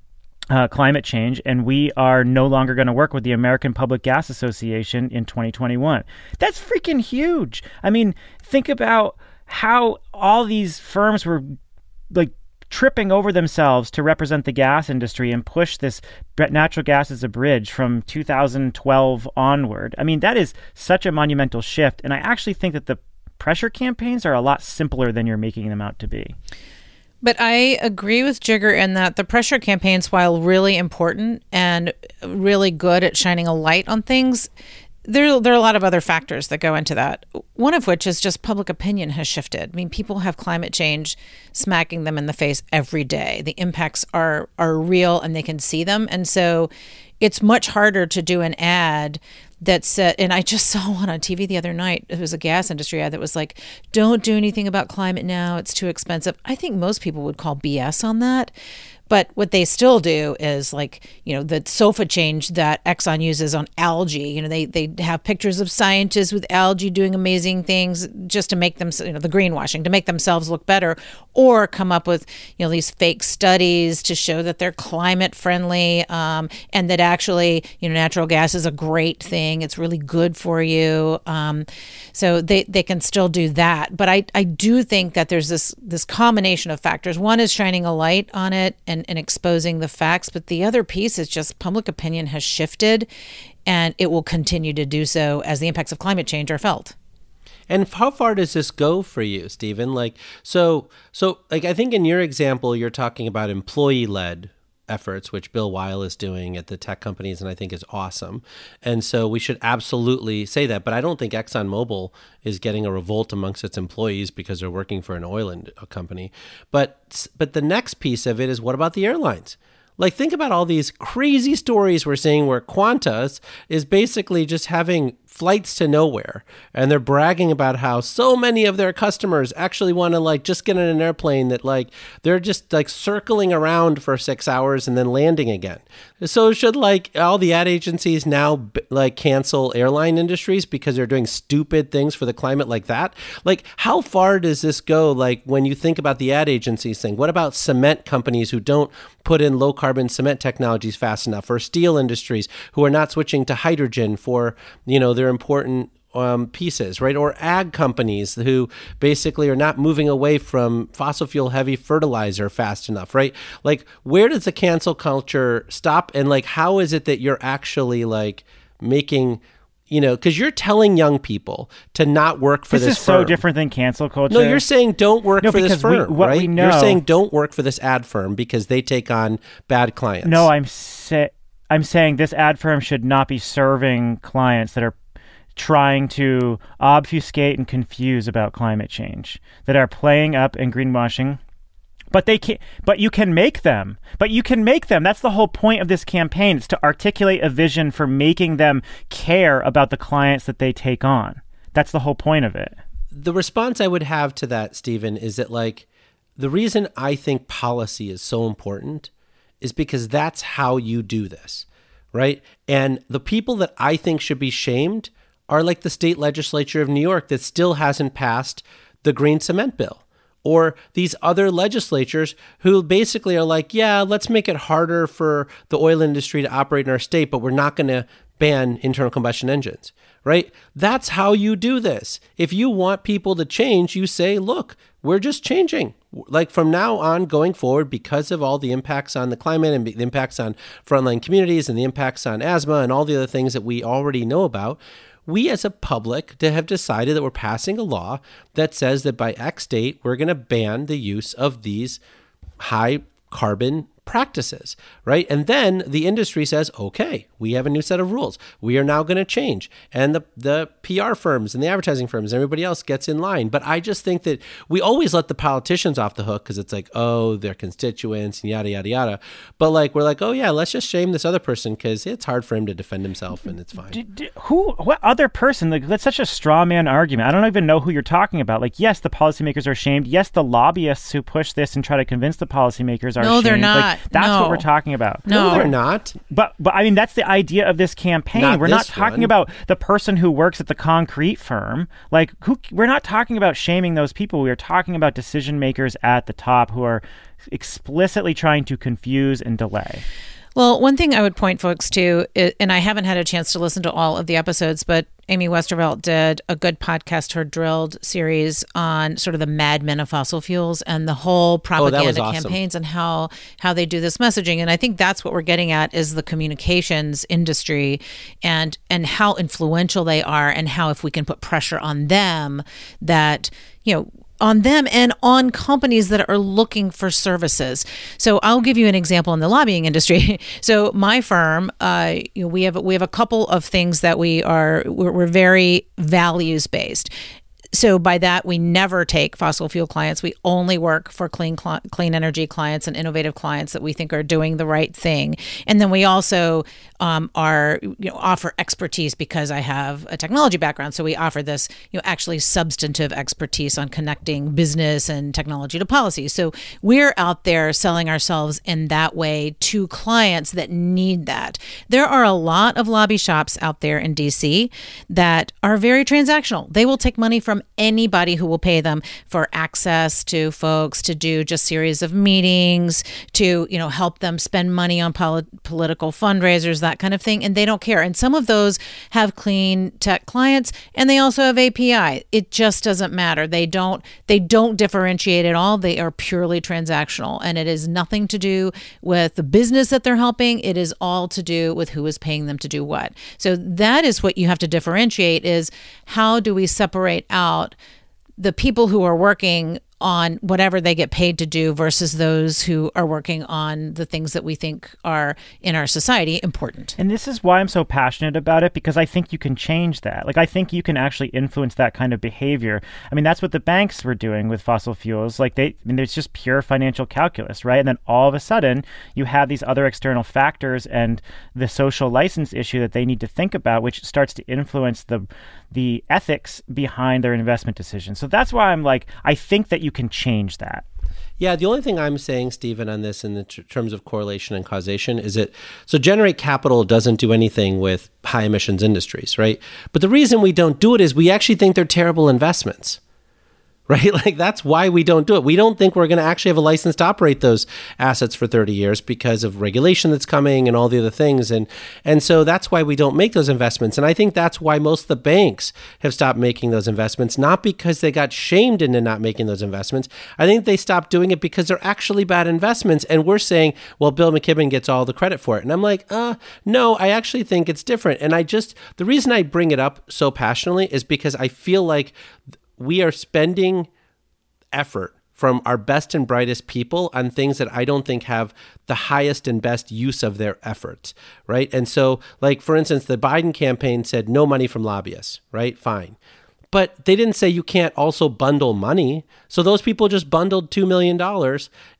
uh, climate change, and we are no longer going to work with the American Public Gas Association in 2021. That's freaking huge. I mean, think about how all these firms were like tripping over themselves to represent the gas industry and push this natural gas as a bridge from 2012 onward. I mean, that is such a monumental shift. And I actually think that the pressure campaigns are a lot simpler than you're making them out to be. But I agree with Jigar in that the pressure campaigns, while really important and really good at shining a light on things, there, there are a lot of other factors that go into that. One of which is just public opinion has shifted. I mean, people have climate change smacking them in the face every day. The impacts are are real and they can see them, and so it's much harder to do an ad that said, and I just [LAUGHS] saw one on TV the other night. It was a gas industry ad that was like, don't do anything about climate now. It's too expensive. I think most people would call BS on that. But what they still do is like, you know, the sofa change that Exxon uses on algae. You know, they they have pictures of scientists with algae doing amazing things just to make them, you know, the greenwashing to make themselves look better, or come up with you know these fake studies to show that they're climate friendly um, and that actually you know natural gas is a great thing. It's really good for you. Um, so they they can still do that. But I I do think that there's this this combination of factors. One is shining a light on it and and, exposing the facts. But the other piece is just public opinion has shifted and it will continue to do so as the impacts of climate change are felt. And how far does this go for you, Stephen? Like, so, so, like, I think in your example, you're talking about employee led efforts, which Bill Weihl is doing at the tech companies, and I think is awesome. And so we should absolutely say that. But I don't think ExxonMobil is getting a revolt amongst its employees because they're working for an oil and uh, company. But but the next piece of it is what about the airlines? Like, think about all these crazy stories we're seeing where Qantas is basically just having flights to nowhere and they're bragging about how so many of their customers actually want to like just get in an airplane that like they're just like circling around for 6 hours and then landing again. So should like all the ad agencies now like cancel airline industries because they're doing stupid things for the climate like that? Like how far does this go like when you think about the ad agencies thing? What about cement companies who don't put in low carbon cement technologies fast enough or steel industries who are not switching to hydrogen for, you know, their important um, pieces, right? Or ag companies who basically are not moving away from fossil fuel heavy fertilizer fast enough, right? Like, where does the cancel culture stop? And like, how is it that you're actually like making you know, because you're telling young people to not work for this, this, is so firm. different than cancel culture. No, you're saying don't work No, for this because we- firm, what right? we You're saying don't work for this ad firm because they take on bad clients. No, I'm sa- I'm saying this ad firm should not be serving clients that are trying to obfuscate and confuse about climate change, that are playing up and greenwashing. But they can but you can make them. But you can make them. That's the whole point of this campaign. It's to articulate a vision for making them care about the clients that they take on. That's the whole point of it. the response I would have to that, Stephen, is that like the reason I think policy is so important is because that's how you do this, right? And the people that I think should be shamed are like the state legislature of New York that still hasn't passed the green cement bill. Or these other legislatures who basically are like, yeah, let's make it harder for the oil industry to operate in our state, but we're not going to ban internal combustion engines, right? That's how you do this. If you want people to change, you say, look, we're just changing. Like from now on going forward, because of all the impacts on the climate and the impacts on frontline communities and the impacts on asthma and all the other things that we already know about, we as a public to have decided that we're passing a law that says that by X date, we're going to ban the use of these high carbon practices, right? And then the industry says, okay, we have a new set of rules. We are now going to change. And the, the PR firms and the advertising firms, and everybody else gets in line. But I just think that we always let the politicians off the hook because it's like, oh, they're constituents and yada, yada, yada. But like, we're like, oh, yeah, let's just shame this other person because it's hard for him to defend himself and it's fine. D- d- who what other person like that's such a straw man argument i don't even know who you're talking about like yes the policymakers are shamed yes the lobbyists who push this and try to convince the policymakers are No, they're shamed. Like, not. that's No. what we're talking about No. they're not. but but i mean that's the idea of this campaign Not we're not talking one. about the person who works at the concrete firm like who we're not talking about shaming those people we are talking about decision makers at the top who are explicitly trying to confuse and delay Well, one thing I would point folks to, and I haven't had a chance to listen to all of the episodes, but Amy Westervelt did a good podcast, her Drilled series on sort of the madmen of fossil fuels and the whole oh, propaganda awesome. campaigns and how how they do this messaging. And I think that's what we're getting at is the communications industry and and how influential they are and how if we can put pressure on them that you know on them and on companies that are looking for services. So I'll give you an example in the lobbying industry. [LAUGHS] So my firm, uh, you know, we have we have a couple of things that we are we're, we're very values based. So by that we never take fossil fuel clients. We only work for clean cli- clean energy clients and innovative clients that we think are doing the right thing. And then we also um, are you know offer expertise because I have a technology background. So we offer this you know actually substantive expertise on connecting business and technology to policy. So we're out there selling ourselves in that way to clients that need that. There are a lot of lobby shops out there in DC that are very transactional. They will take money from anybody who will pay them for access to folks to do just series of meetings to you know help them spend money on poli- political fundraisers that kind of thing and they don't care. And some of those have clean tech clients and they also have API it just doesn't matter. They don't they don't differentiate at all. They are purely transactional and it is nothing to do with the business that they're helping. It is all to do with who is paying them to do what. So that is what you have to differentiate is how do we separate out the people who are working on whatever they get paid to do versus those who are working on the things that we think are in our society important. And this is why I'm so passionate about it because I think you can change that. Like, I think you can actually influence that kind of behavior. I mean, that's what the banks were doing with fossil fuels. Like, they, I mean, there's just pure financial calculus, right? And then all of a sudden, you have these other external factors and the social license issue that they need to think about, which starts to influence the the ethics behind their investment decisions. So that's why I'm like, I think that you can change that. Yeah, the only thing I'm saying, Stephen, on this in terms of correlation and causation is that so generate capital doesn't do anything with high emissions industries, right? But the reason we don't do it is we actually think they're terrible investments. Right? [LAUGHS] Like that's why we don't do it. We don't think we're going to actually have a license to operate those assets for 30 years because of regulation that's coming and all the other things. And and so that's why we don't make those investments. And I think that's why most of the banks have stopped making those investments, not because they got shamed into not making those investments. I think they stopped doing it because they're actually bad investments. And we're saying, well, Bill McKibben gets all the credit for it. And I'm like, uh, no, I actually think it's different. And I just the reason I bring it up so passionately is because I feel like we are spending effort from our best and brightest people on things that I don't think have the highest and best use of their efforts, right? And so, like, for instance, the Biden campaign said no money from lobbyists, right? Fine. But they didn't say you can't also bundle money. So those people just bundled $2 million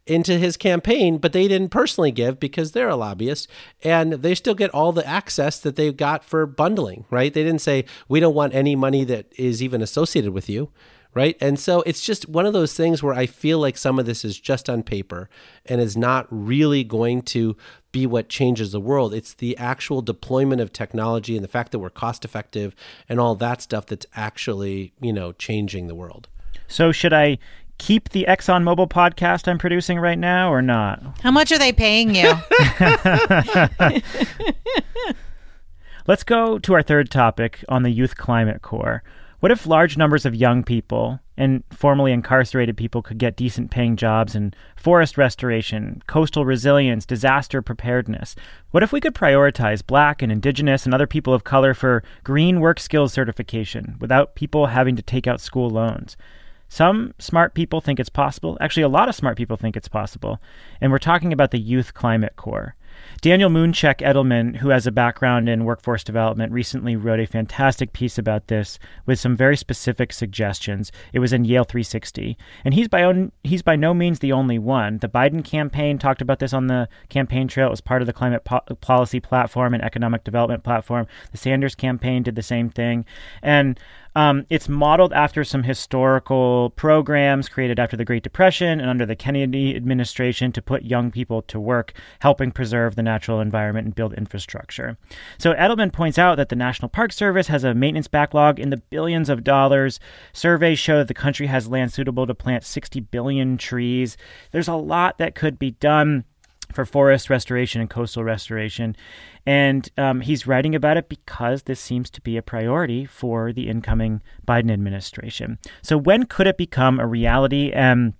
into his campaign, but they didn't personally give because they're a lobbyist and they still get all the access that they got for bundling, right? They didn't say, we don't want any money that is even associated with you right? And so it's just one of those things where I feel like some of this is just on paper and is not really going to be what changes the world. It's the actual deployment of technology and the fact that we're cost effective and all that stuff that's actually, you know, changing the world. So should I keep the ExxonMobil podcast I'm producing right now or not? How much are they paying you? [LAUGHS] [LAUGHS] Let's go to our third topic on the Youth Climate Corps. What if large numbers of young people and formerly incarcerated people could get decent paying jobs in forest restoration, coastal resilience, disaster preparedness? What if we could prioritize black and indigenous and other people of color for green work skills certification without people having to take out school loans? Some smart people think it's possible. Actually, a lot of smart people think it's possible. And we're talking about the Youth Climate Corps. Daniel Mooncheck Edelman, who has a background in workforce development, recently wrote a fantastic piece about this with some very specific suggestions. It was in Yale 360, and he's by he's by no means the only one. The Biden campaign talked about this on the campaign trail. It was part of the climate po- policy platform and economic development platform. The Sanders campaign did the same thing, and um, it's modeled after some historical programs created after the Great Depression and under the Kennedy administration to put young people to work, helping preserve the natural environment and build infrastructure. So Edelman points out that the National Park Service has a maintenance backlog in the billions of dollars. Surveys show that the country has land suitable to plant 60 billion trees. There's a lot that could be done for forest restoration and coastal restoration. And um, he's writing about it because this seems to be a priority for the incoming Biden administration. So, when could it become a reality, and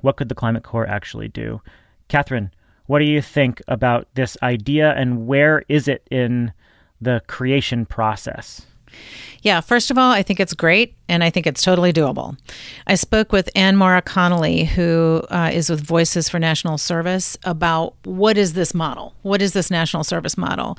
what could the Climate Corps actually do? Katherine, what do you think about this idea, and where is it in the creation process? Yeah, first of all, I think it's great and I think it's totally doable. I spoke with AnnMaura Connolly, who uh, is with Voices for National Service, about what is this model? What is this national service model?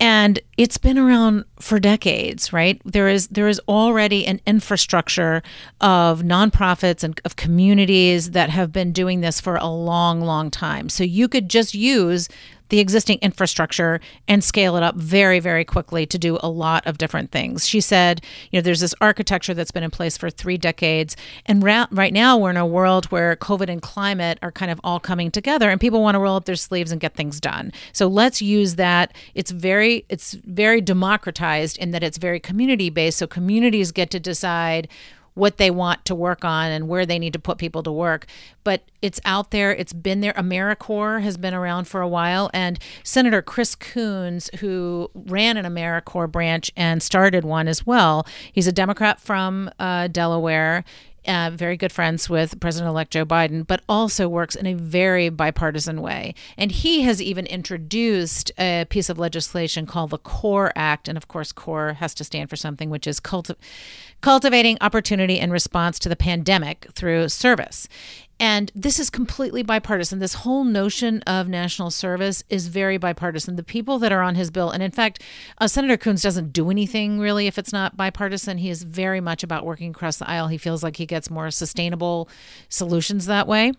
And it's been around for decades, right? There is there is already an infrastructure of nonprofits and of communities that have been doing this for a long, long time. So you could just use the existing infrastructure and scale it up very, very quickly to do a lot of different things. She said, you know, there's this architecture that's been in place for three decades. And ra- right now we're in a world where COVID and climate are kind of all coming together and people want to roll up their sleeves and get things done. So let's use that. It's very, it's very democratized in that it's very community based. So communities get to decide what they want to work on and where they need to put people to work. But it's out there, it's been there. AmeriCorps has been around for a while. And Senator Chris Coons, who ran an AmeriCorps branch and started one as well, he's a Democrat from uh, Delaware. Uh, very good friends with President elect Joe Biden, but also works in a very bipartisan way. And he has even introduced a piece of legislation called the CORPS Act. And of course, CORPS has to stand for something, which is culti- cultivating opportunity in response to the pandemic through service. And this is completely bipartisan. This whole notion of national service is very bipartisan. The people that are on his bill, and in fact, uh, Senator Coons doesn't do anything really if it's not bipartisan. He is very much about working across the aisle. He feels like he gets more sustainable solutions that way.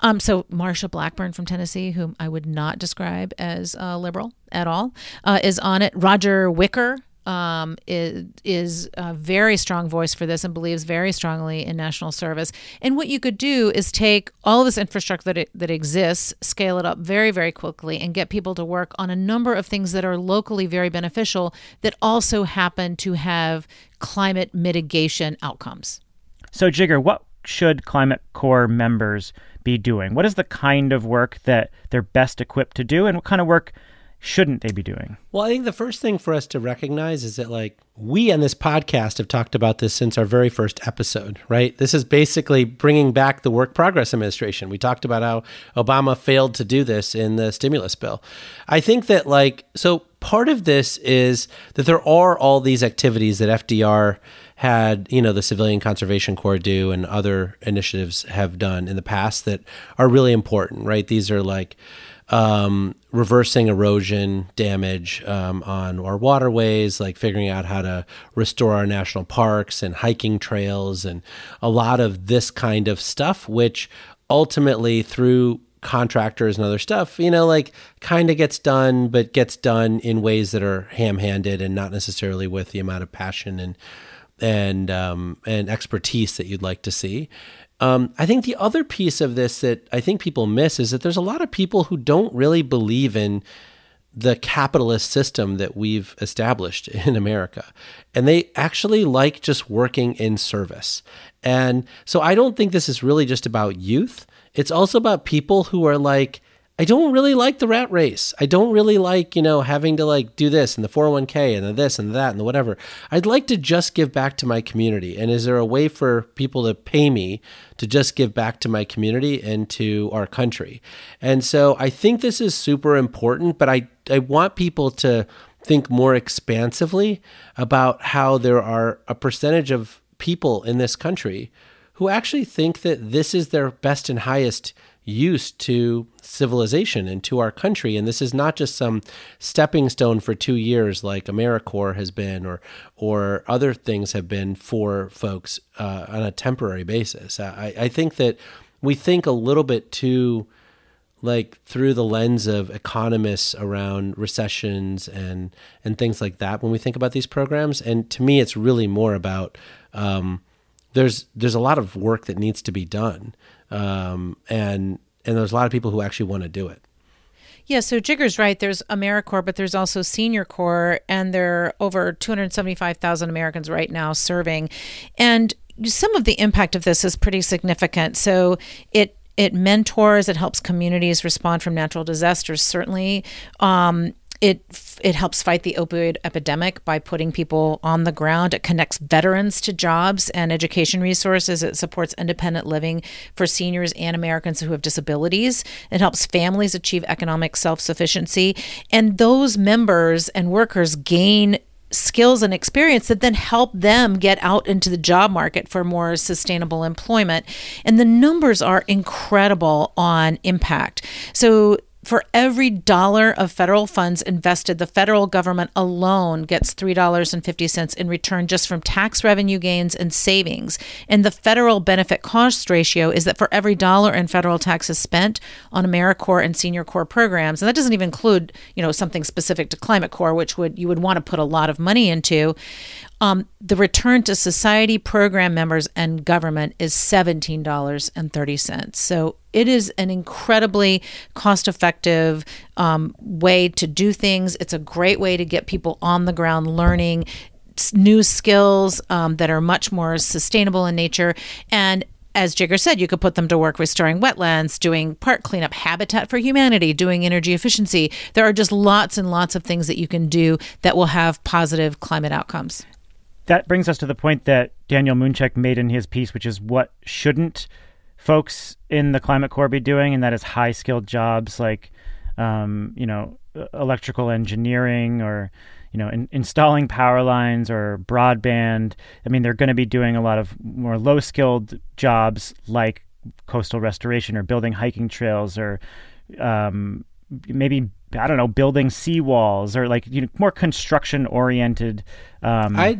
Um, so Marsha Blackburn from Tennessee, whom I would not describe as uh, liberal at all, uh, is on it. Roger Wicker, um, is, is a very strong voice for this and believes very strongly in national service. And what you could do is take all this infrastructure that, it, that exists, scale it up very, very quickly, and get people to work on a number of things that are locally very beneficial that also happen to have climate mitigation outcomes. So, Jigar, what should Climate Corps members be doing? What is the kind of work that they're best equipped to do, and what kind of work shouldn't they be doing? Well, I think the first thing for us to recognize is that, like, we on this podcast have talked about this since our very first episode, right? This is basically bringing back the Work Progress Administration. We talked about how Obama failed to do this in the stimulus bill. I think that, like, so part of this is that there are all these activities that FDR had, you know, the Civilian Conservation Corps do and other initiatives have done in the past that are really important, right? These are like, um, reversing erosion damage um, on our waterways, like figuring out how to restore our national parks and hiking trails, and a lot of this kind of stuff, which ultimately through contractors and other stuff, you know, like kind of gets done, but gets done in ways that are ham handed and not necessarily with the amount of passion and and um, and expertise that you'd like to see. Um, I think the other piece of this that I think people miss is that there's a lot of people who don't really believe in the capitalist system that we've established [LAUGHS] in America. And they actually like just working in service. And so I don't think this is really just about youth. It's also about people who are like, I don't really like the rat race. I don't really like, you know, having to like do this and the 401k and the this and that and the whatever. I'd like to just give back to my community. And is there a way for people to pay me to just give back to my community and to our country? And so I think this is super important, but I, I want people to think more expansively about how there are a percentage of people in this country who actually think that this is their best and highest use to civilization and to our country. And this is not just some stepping stone for two years like AmeriCorps has been or or other things have been for folks uh, on a temporary basis. I, I think that we think a little bit too like through the lens of economists around recessions and and things like that when we think about these programs. And to me, it's really more about um, there's there's a lot of work that needs to be done um, and and there's a lot of people who actually want to do it. Yeah, so Jigar's right. There's AmeriCorps, but there's also Senior Corps, and there are over 275,000 Americans right now serving. And some of the impact of this is pretty significant. So it it mentors, it helps communities respond from natural disasters. Certainly, um, it it helps fight the opioid epidemic by putting people on the ground. It connects veterans to jobs and education resources. It supports independent living for seniors and Americans who have disabilities. It helps families achieve economic self-sufficiency, and those members and workers gain skills and experience that then help them get out into the job market for more sustainable employment. And the numbers are incredible on impact. So for every dollar of federal funds invested, the federal government alone gets $3.50 in return just from tax revenue gains and savings. And the federal benefit cost ratio is that for every dollar in federal taxes spent on AmeriCorps and Senior Corps programs, and that doesn't even include, you know, something specific to Climate Corps, which would you would want to put a lot of money into, um, the return to society program members and government is $17.30. So it is an incredibly cost effective um, way to do things. It's a great way to get people on the ground learning new skills um, that are much more sustainable in nature. And as Jigar said, you could put them to work restoring wetlands, doing park cleanup, Habitat for Humanity, doing energy efficiency. There are just lots and lots of things that you can do that will have positive climate outcomes that brings us to the point that Daniel Moonchek made in his piece, which is what shouldn't folks in the Climate Corps be doing, and that is high skilled jobs like, um, you know, electrical engineering or, you know, in, installing power lines or broadband. I mean, they're going to be doing a lot of more low skilled jobs like coastal restoration or building hiking trails or um, maybe I don't know, building seawalls or like you know more construction oriented. Um, I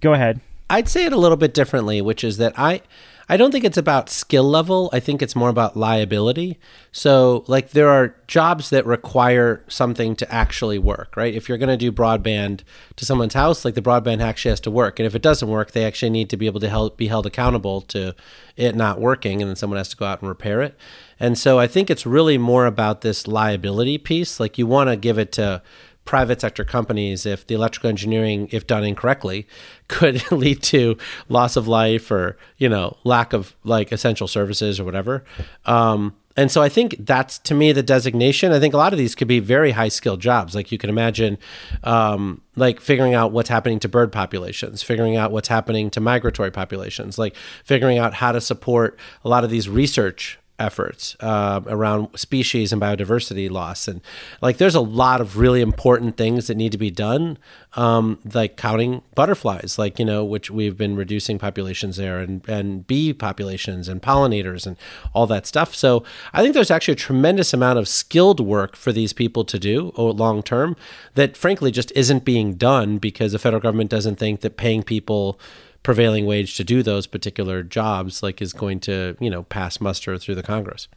Go ahead. I'd say it a little bit differently, which is that I I don't think it's about skill level. I think it's more about liability. So, like, there are jobs that require something to actually work, right? If you're going to do broadband to someone's house, like the broadband actually has to work. And if it doesn't work, they actually need to be able to help, be held accountable to it not working. And then someone has to go out and repair it. And so I think it's really more about this liability piece. Like, you want to give it to private sector companies if the electrical engineering if done incorrectly [LAUGHS] could [LAUGHS] lead to loss of life or you know lack of like essential services or whatever um, and so I think that's to me the designation. I think a lot of these could be very high skilled jobs. Like you can imagine, um, like figuring out what's happening to bird populations, figuring out what's happening to migratory populations, like figuring out how to support a lot of these research efforts uh, around species and biodiversity loss. And like there's a lot of really important things that need to be done um, like counting butterflies like you know which we've been reducing populations there and and bee populations and pollinators and all that stuff. So i think there's actually a tremendous amount of skilled work for these people to do long term that frankly just isn't being done because the federal government doesn't think that paying people prevailing wage to do those particular jobs like is going to you know pass muster through the congress.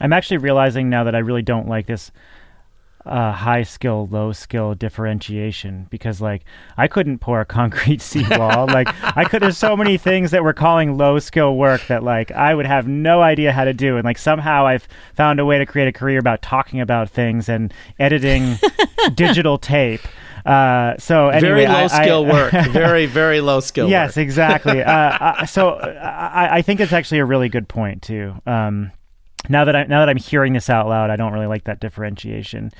I'm actually realizing now that i really don't like this uh, high skill low skill differentiation because like i couldn't pour a [LAUGHS] concrete seawall like i could there's so many things that we're calling low skill work that like i would have no idea how to do. And like somehow i've found a way to create a career about talking about things and editing [LAUGHS] digital tape uh, so anyway, very low I, skill I, [LAUGHS] work. very very low skill. Yes, work. exactly. [LAUGHS] uh, uh so I, I, think it's actually a really good point too. Um, now that I now that I'm hearing this out loud, I don't really like that differentiation.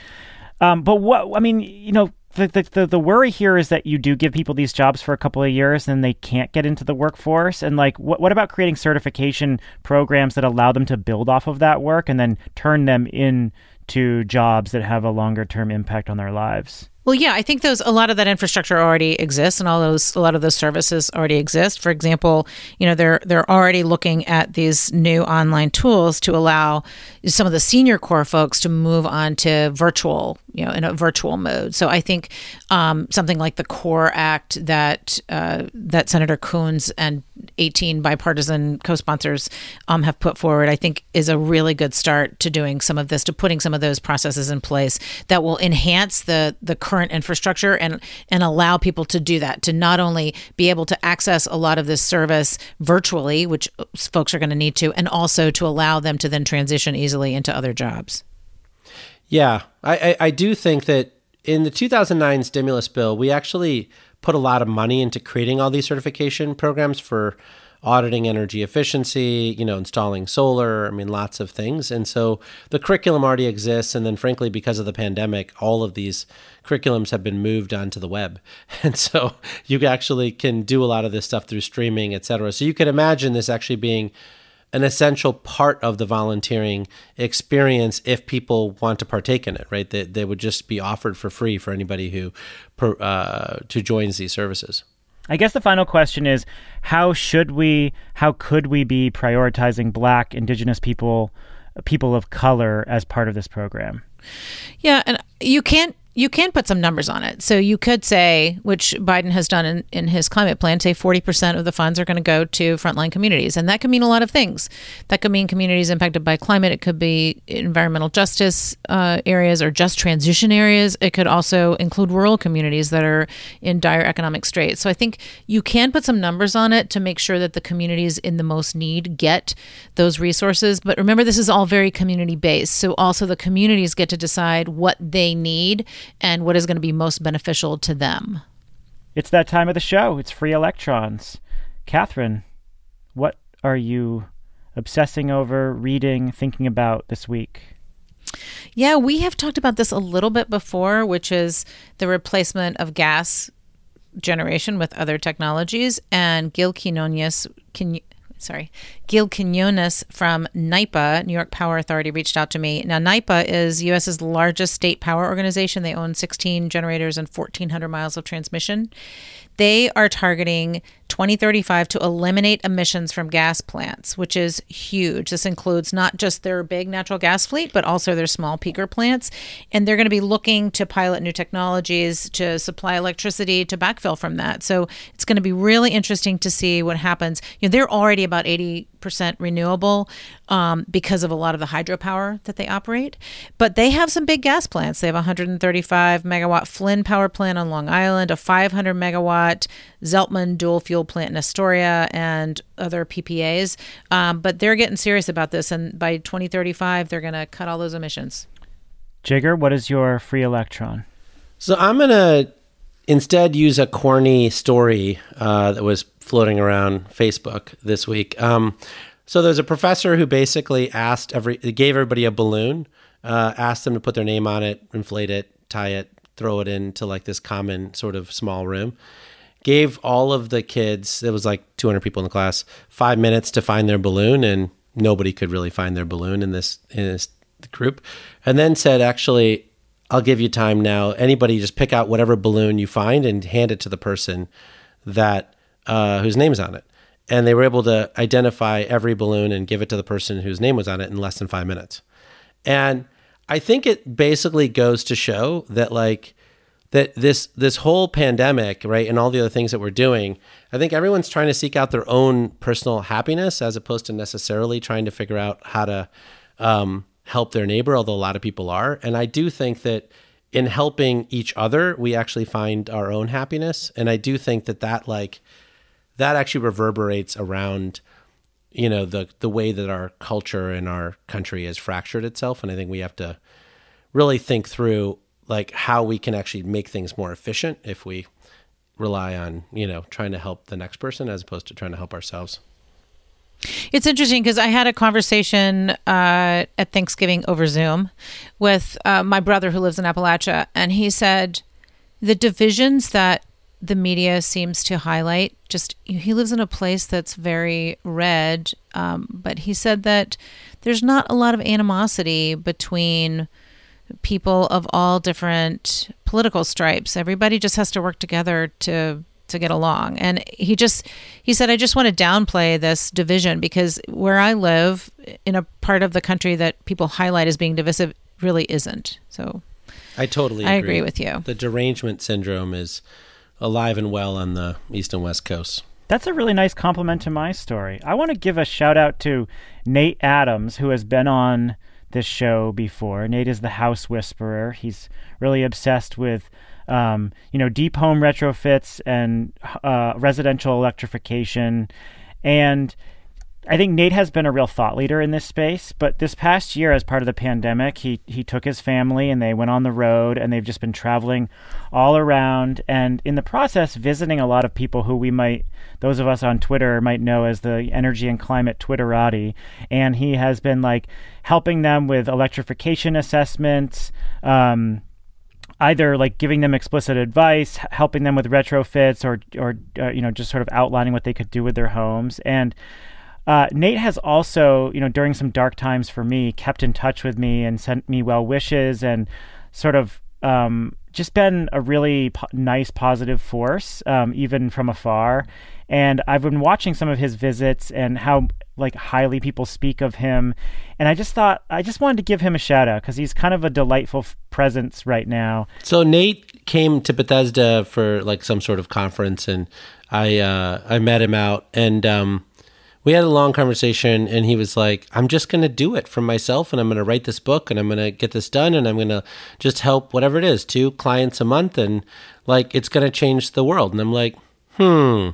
Um, but what I mean, you know, the, the, the worry here is that you do give people these jobs for a couple of years and they can't get into the workforce and like what, what about creating certification programs that allow them to build off of that work and then turn them into jobs that have a longer term impact on their lives well, yeah, I think those a lot of that infrastructure already exists, and all those a lot of those services already exist. For example, you know they're they're already looking at these new online tools to allow some of the Senior Corps folks to move on to virtual, you know, in a virtual mode. So I think um, something like the CORPS Act that uh, that Senator Coons and 18 bipartisan co-sponsors um, have put forward, I think is a really good start to doing some of this, to putting some of those processes in place that will enhance the the current infrastructure and and allow people to do that to not only be able to access a lot of this service virtually which folks are going to need to and also to allow them to then transition easily into other jobs. Yeah. I, I, I do think that in the 2009 stimulus bill we actually put a lot of money into creating all these certification programs for auditing energy efficiency, you know, installing solar, I mean, lots of things. And so the curriculum already exists. And then, frankly, because of the pandemic, all of these curriculums have been moved onto the web. [LAUGHS] And so you actually can do a lot of this stuff through streaming, et cetera. So you can imagine this actually being an essential part of the volunteering experience if people want to partake in it, right? They, they would just be offered for free for anybody who uh, to joins these services. I guess the final question is how should we, how could we be prioritizing Black, Indigenous people, people of color as part of this program? Yeah, and you can't you can put some numbers on it. So you could say, which Biden has done in, in his climate plan, say 40% of the funds are going to go to frontline communities. And that could mean a lot of things. That could mean communities impacted by climate. It could be environmental justice uh, areas or just transition areas. It could also include rural communities that are in dire economic straits. So I think you can put some numbers on it to make sure that the communities in the most need get those resources. But remember, this is all very community based. So also the communities get to decide what they need and what is going to be most beneficial to them. It's that time of the show. It's free electrons. Katherine, what are you obsessing over, reading, thinking about this week? Yeah, we have talked about this a little bit before, which is the replacement of gas generation with other technologies. And Gil Quiniones, can sorry, Gil Quiniones from NYPA, New York Power Authority, reached out to me. Now, NYPA is U.S.'s largest state power organization. They own 16 generators and 1,400 miles of transmission. They are targeting 2035 to eliminate emissions from gas plants, which is huge. This includes not just their big natural gas fleet, but also their small peaker plants. And they're going to be looking to pilot new technologies to supply electricity to backfill from that. So it's going to be really interesting to see what happens. You know, they're already about 80 percent renewable um, because of a lot of the hydropower that they operate. But they have some big gas plants. They have a 135 megawatt Flynn power plant on Long Island, a 500 megawatt Zeltmann dual fuel plant in Astoria, and other PPAs. Um, but they're getting serious about this, and by 2035, they're going to cut all those emissions. Jigar, what is your free electron? So I'm gonna instead use a corny story uh, that was floating around Facebook this week. Um, so there's a professor who basically asked every, gave everybody a balloon, uh, asked them to put their name on it, inflate it, tie it, throw it into like this common sort of small room. Gave all of the kids, there was like 200 people in the class, five minutes to find their balloon, and nobody could really find their balloon in this in this group. And then said, actually, I'll give you time now. Anybody just pick out whatever balloon you find and hand it to the person that uh, whose name's on it. And they were able to identify every balloon and give it to the person whose name was on it in less than five minutes. And I think it basically goes to show that like that this this whole pandemic, right, and all the other things that we're doing, I think everyone's trying to seek out their own personal happiness as opposed to necessarily trying to figure out how to um, help their neighbor. Although a lot of people are, and I do think that in helping each other, we actually find our own happiness, and I do think that that like that actually reverberates around you know the the way that our culture and our country has fractured itself. And i think we have to really think through like how we can actually make things more efficient if we rely on you know trying to help the next person as opposed to trying to help ourselves it's interesting because I had a conversation uh, at Thanksgiving over Zoom with uh, my brother who lives in Appalachia, and he said the divisions that the media seems to highlight. Just he lives in a place that's very red, um, but he said that there's not a lot of animosity between people of all different political stripes. Everybody just has to work together to to get along. And he just he said I just want to downplay this division because where I live in a part of the country that people highlight as being divisive really isn't. So I totally I agree. agree with you. The derangement syndrome is alive and well on the east and west coasts. That's a really nice compliment to my story. I want to give a shout out to Nate Adams, who has been on this show before. Nate is the house whisperer. He's really obsessed with, um, you know, deep home retrofits and uh, residential electrification. And I think Nate has been a real thought leader in this space, but this past year, as part of the pandemic, he he took his family and they went on the road, and they've just been traveling all around, and in the process, visiting a lot of people who we might, those of us on Twitter might know as the energy and climate Twitterati, and he has been like helping them with electrification assessments. Um, either like giving them explicit advice, helping them with retrofits, or or uh, you know just sort of outlining what they could do with their homes, and uh, Nate has also, you know, during some dark times for me, kept in touch with me and sent me well wishes and sort of um, just been a really po- nice, positive force, um, even from afar. And I've been watching some of his visits and how like highly people speak of him. And I just thought I just wanted to give him a shout out because he's kind of a delightful f- presence right now. So Nate came to Bethesda for like some sort of conference, and I uh, I met him out and. Um, we had a long conversation and he was like i'm just going to do it for myself and i'm going to write this book and i'm going to get this done and i'm going to just help whatever it is two clients a month and like it's going to change the world. And i'm like hmm.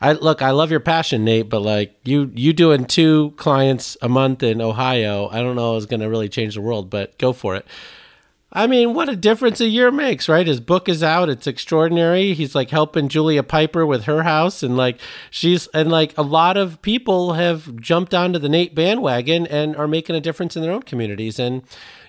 I look i love your passion nate but like you you doing two clients a month in ohio i don't know is going to really change the world but go for it I mean, what a difference a year makes, right? His book is out. It's extraordinary. He's like helping Julia Pyper with her house. And like, she's, and like a lot of people have jumped onto the Nate bandwagon and are making a difference in their own communities. And,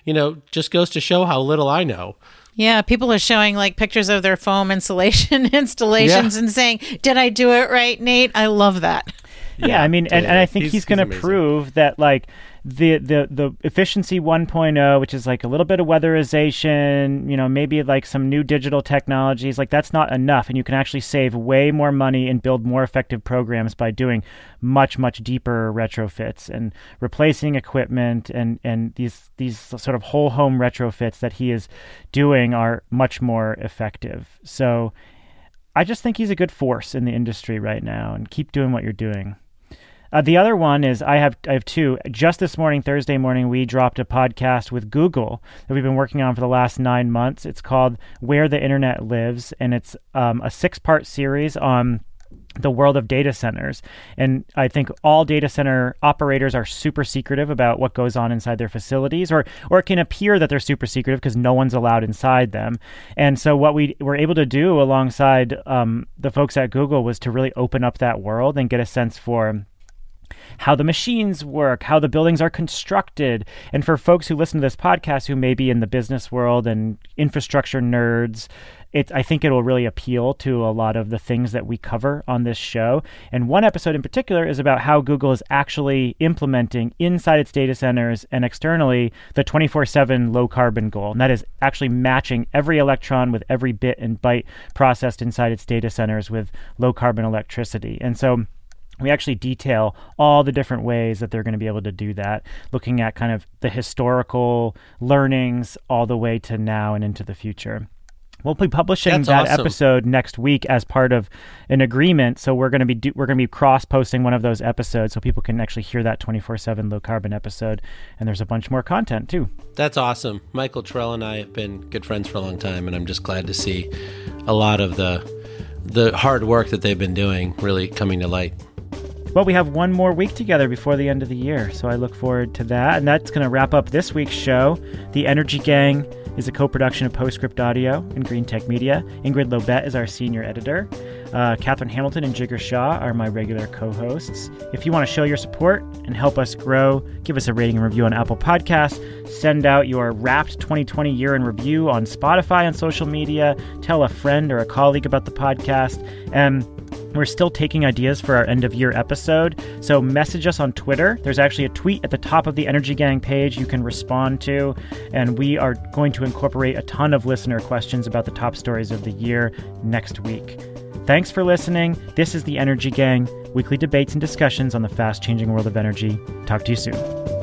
you know, just goes to show how little I know. Yeah, people are showing like pictures of their foam insulation [LAUGHS] installations Yeah. and saying, "Did I do it right, Nate?" I love that. Yeah, I mean, and, and I think he's, He's- going to prove that like the the the efficiency 1.0, which is like a little bit of weatherization, you know, maybe like some new digital technologies, like that's not enough, and you can actually save way more money and build more effective programs by doing much much deeper retrofits and replacing equipment and and these these sort of whole home retrofits that he is doing are much more effective. So. I just think he's a good force in the industry right now, and keep doing what you're doing. Uh, the other one is I have I have two. Just this morning, Thursday morning, we dropped a podcast with Google that we've been working on for the last nine months. It's called "Where the Internet Lives," and it's um, a six part series on the world of data centers. And I think all data center operators are super secretive about what goes on inside their facilities, or or it can appear that they're super secretive because no one's allowed inside them. And so what we were able to do alongside um, the folks at Google was to really open up that world and get a sense for how the machines work, how the buildings are constructed. And for folks who listen to this podcast who may be in the business world and infrastructure nerds, it, I think it will really appeal to a lot of the things that we cover on this show. And one episode in particular is about how Google is actually implementing inside its data centers and externally the 24 7 low carbon goal. And that is actually matching every electron with every bit and byte processed inside its data centers with low carbon electricity. And so we actually detail all the different ways that they're going to be able to do that, looking at kind of the historical learnings all the way to now and into the future. We'll be publishing That's that awesome. episode next week as part of an agreement. So we're going to be do, we're going to be cross posting one of those episodes so people can actually hear that 24/7 low carbon episode and there's a bunch more content too. That's awesome. Michael Terrell and I have been good friends for a long time, and I'm just glad to see a lot of the the hard work that they've been doing really coming to light. Well, we have one more week together before the end of the year, so I look forward to that. And that's going to wrap up this week's show. The Energy Gang is a co production of Postscript Audio and Green Tech Media. Ingrid Lobet is our senior editor. Uh, Katherine Hamilton and Jigar Shah are my regular co hosts. If you want to show your support and help us grow, give us a rating and review on Apple Podcasts. Send out your wrapped 2020 year in review on Spotify and social media. Tell a friend or a colleague about the podcast. And we're still taking ideas for our end of year episode, so message us on Twitter. There's actually a tweet at the top of the Energy Gang page you can respond to, and we are going to incorporate a ton of listener questions about the top stories of the year next week. Thanks for listening. This is the Energy Gang, weekly debates and discussions on the fast changing world of energy. Talk to you soon.